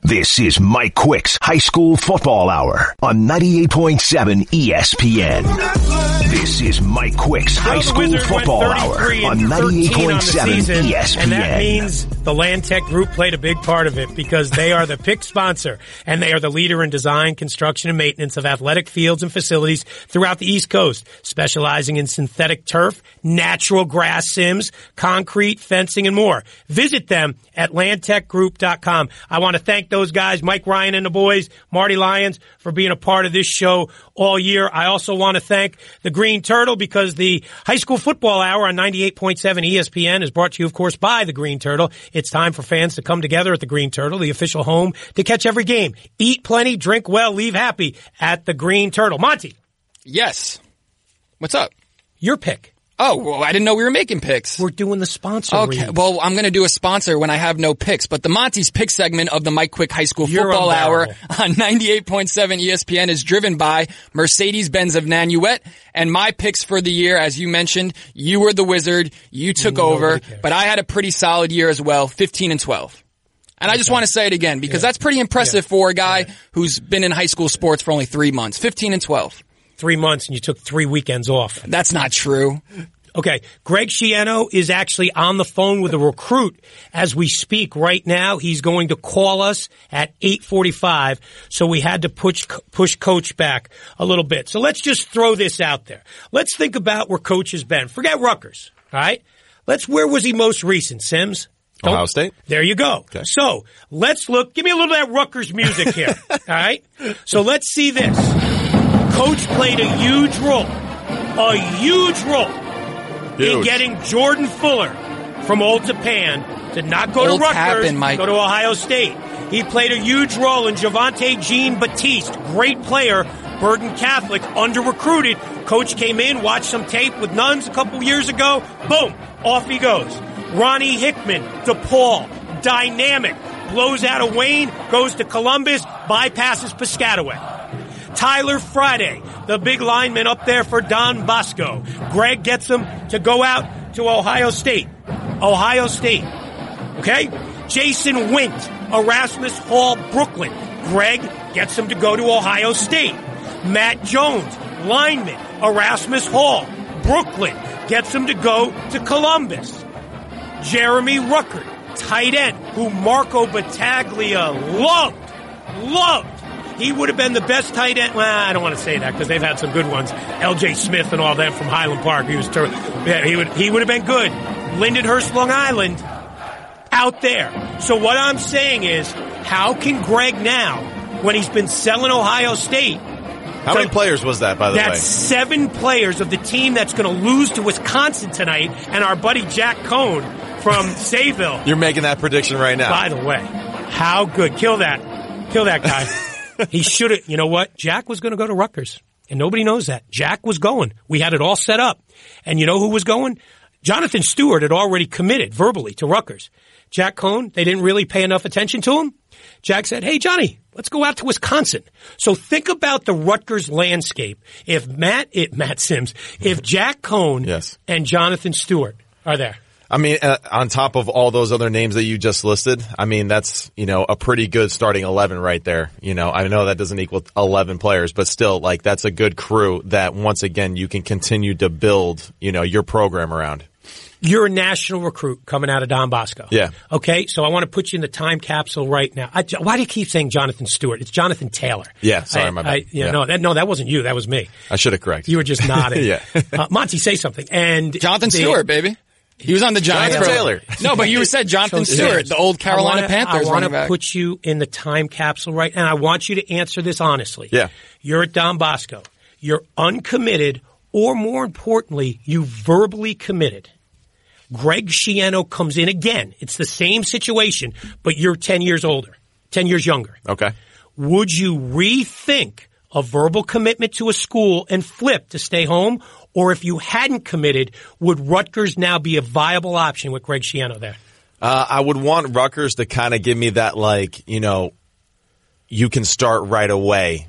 This is Mike Quick's High School Football Hour on 98.7 ESPN. This is Mike Quick's High School Wizards Football Hour on and 13 on 98.7 season, ESPN. and that means the Land Tech Group played a big part of it because they are the pick sponsor and they are the leader in design, construction, and maintenance of athletic fields and facilities throughout the East Coast, specializing in synthetic turf, natural grass sims, concrete, fencing, and more. Visit them at landtechgroup.com. I want to thank those guys, Mike Ryan and the boys, Marty Lyons, for being a part of this show all year. I also want to thank the Green Turtle because the high school football hour on 98.7 ESPN is brought to you, of course, by the Green Turtle. It's time for fans to come together at the Green Turtle, the official home, to catch every game. Eat plenty, drink well, leave happy at the Green Turtle. Monty. Yes. What's up? Your pick. Oh, well, I didn't know we were making picks. We're doing the sponsor. Okay, reads. well, I'm going to do a sponsor when I have no picks, but the Monty's pick segment of the Mike Quick High School You're Football Hour on 98.7 ESPN is driven by Mercedes-Benz of Nanuet, and my picks for the year, as you mentioned, you were the wizard, you mm, took over, cares. but I had a pretty solid year as well, 15 and 12. And I just want to say it again because that's pretty impressive for a guy who's been in high school sports for only three months, 15 and 12. Three months and you took three weekends off. That's not true. Okay, Greg Schiano is actually on the phone with a recruit as we speak right now. He's going to call us at 8:45, so we had to push push coach back a little bit. So let's just throw this out there. Let's think about where coach has been. Forget Rutgers, all right? Let's where was he most recent, Sims? Don't- Ohio State. There you go. Okay. So let's look. Give me a little of that Rutgers music here. all right. So let's see this. Coach played a huge role, a huge role in getting Jordan Fuller from Old Tappan to not go Old to Rutgers, Mike. go to Ohio State. He played a huge role in Javante Jean Batiste, great player, Bergen Catholic, under recruited. Coach came in, watched some tape with Nuns a couple years ago. Boom, off he goes. Ronnie Hickman, DePaul, dynamic, blows out of Wayne, goes to Columbus, bypasses Piscataway. Tyler Friday, the big lineman up there for Don Bosco. Greg gets him to go out to Ohio State. Ohio State. Okay? Jason Wint, Erasmus Hall, Brooklyn. Greg gets him to go to Ohio State. Matt Jones, lineman, Erasmus Hall, Brooklyn, gets him to go to Columbus. Jeremy Ruckert, tight end, who Marco Battaglia loved, loved. He would have been the best tight end. Well, I don't want to say that because they've had some good ones. L.J. Smith and all them from Highland Park. He was ter- yeah, he would he would have been good. Lindenhurst, Long Island, out there. So what I'm saying is, how can Greg now, when he's been selling Ohio State, How many players was that, by the that's way? seven players of the team that's going to lose to Wisconsin tonight, and our buddy Jack Coan from Sayville. You're making that prediction right now. By the way, how good? Kill that. Kill that guy. he should have. You know what? Jack was going to go to Rutgers, and nobody knows that. Jack was going. We had it all set up, and you know who was going? Jonathan Stewart had already committed verbally to Rutgers. Jack Coan, they didn't really pay enough attention to him. Jack said, "Hey Johnny, let's go out to Wisconsin." So think about the Rutgers landscape. If Matt, it, Matt Sims, if Jack Coan Yes. and Jonathan Stewart are there, I mean, uh, on top of all those other names that you just listed, I mean, that's, you know, a pretty good starting 11 right there. You know, I know that doesn't equal 11 players, but still, like, that's a good crew that once again you can continue to build, you know, your program around. You're a national recruit coming out of Don Bosco. Yeah. Okay, so I want to put you in the time capsule right now. I, why do you keep saying Jonathan Stewart? It's Jonathan Taylor. Yeah, sorry, I, my bad. I, yeah, Yeah. No, that, no, that wasn't you. That was me. I should have corrected. You were just nodding. Yeah. uh, Monty, say something. And Jonathan the- Stewart, baby. He was on the Giants. Jonathan Taylor. No, but you said Jonathan So, Stewart, Sims, the old Carolina I wanna, Panthers I running want back. to put you in the time capsule right, and I want you to answer this honestly. Yeah. You're at Don Bosco. You're uncommitted, or more importantly, you verbally committed. Greg Schiano comes in again. It's the same situation, but you're 10 years older, 10 years younger. Okay. Would you rethink a verbal commitment to a school and flip to stay home? Or if you hadn't committed, would Rutgers now be a viable option with Greg Schiano there? Uh, I would want Rutgers to kind of give me that, like, you know, you can start right away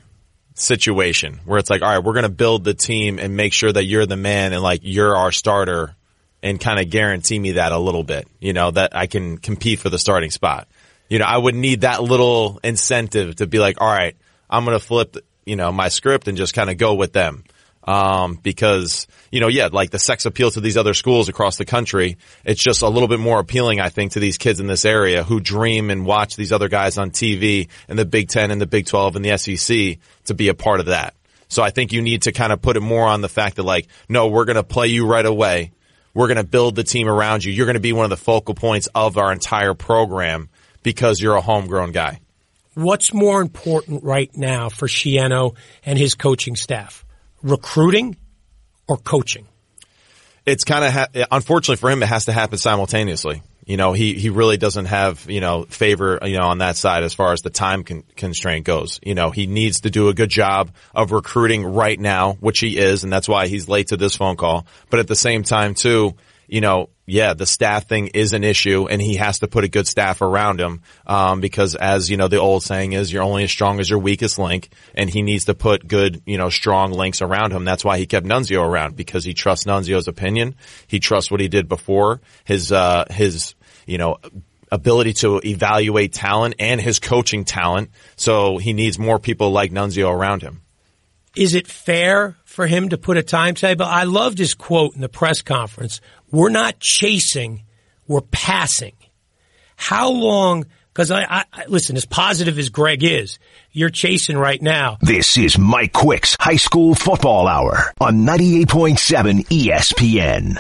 situation where it's like, all right, we're going to build the team and make sure that you're the man and like you're our starter and kind of guarantee me that a little bit, you know, that I can compete for the starting spot. You know, I would need that little incentive to be like, all right, I'm going to flip, you know, my script and just kind of go with them. Um, because, you know, yeah, like the sex appeal to these other schools across the country, it's just a little bit more appealing, I think, to these kids in this area who dream and watch these other guys on TV and the Big Ten and the Big 12 and the SEC to be a part of that. So I think you need to kind of put it more on the fact that like, no, we're going to play you right away. We're going to build the team around you. You're going to be one of the focal points of our entire program because you're a homegrown guy. What's more important right now for Schiano and his coaching staff? Recruiting or coaching? it's kind of ha- unfortunately for him, it has to happen simultaneously. You know, he, he really doesn't have, you know, favor, you know, on that side as far as the time con- constraint goes. You know, he needs to do a good job of recruiting right now, which he is, and that's why he's late to this phone call. But at the same time, too, you know, yeah, the staff thing is an issue and he has to put a good staff around him. Um, because as, you know, the old saying is you're only as strong as your weakest link and he needs to put good, you know, strong links around him. That's why he kept Nunzio around because he trusts Nunzio's opinion. He trusts what he did before. His, uh, his, you know, ability to evaluate talent and his coaching talent. So he needs more people like Nunzio around him. Is it fair for him to put a timetable? I loved his quote in the press conference. We're not chasing, we're passing. How long? Because I, I, listen, as positive as Greg is, you're chasing right now. This is Mike Quick's High School Football Hour on 98.7 ESPN.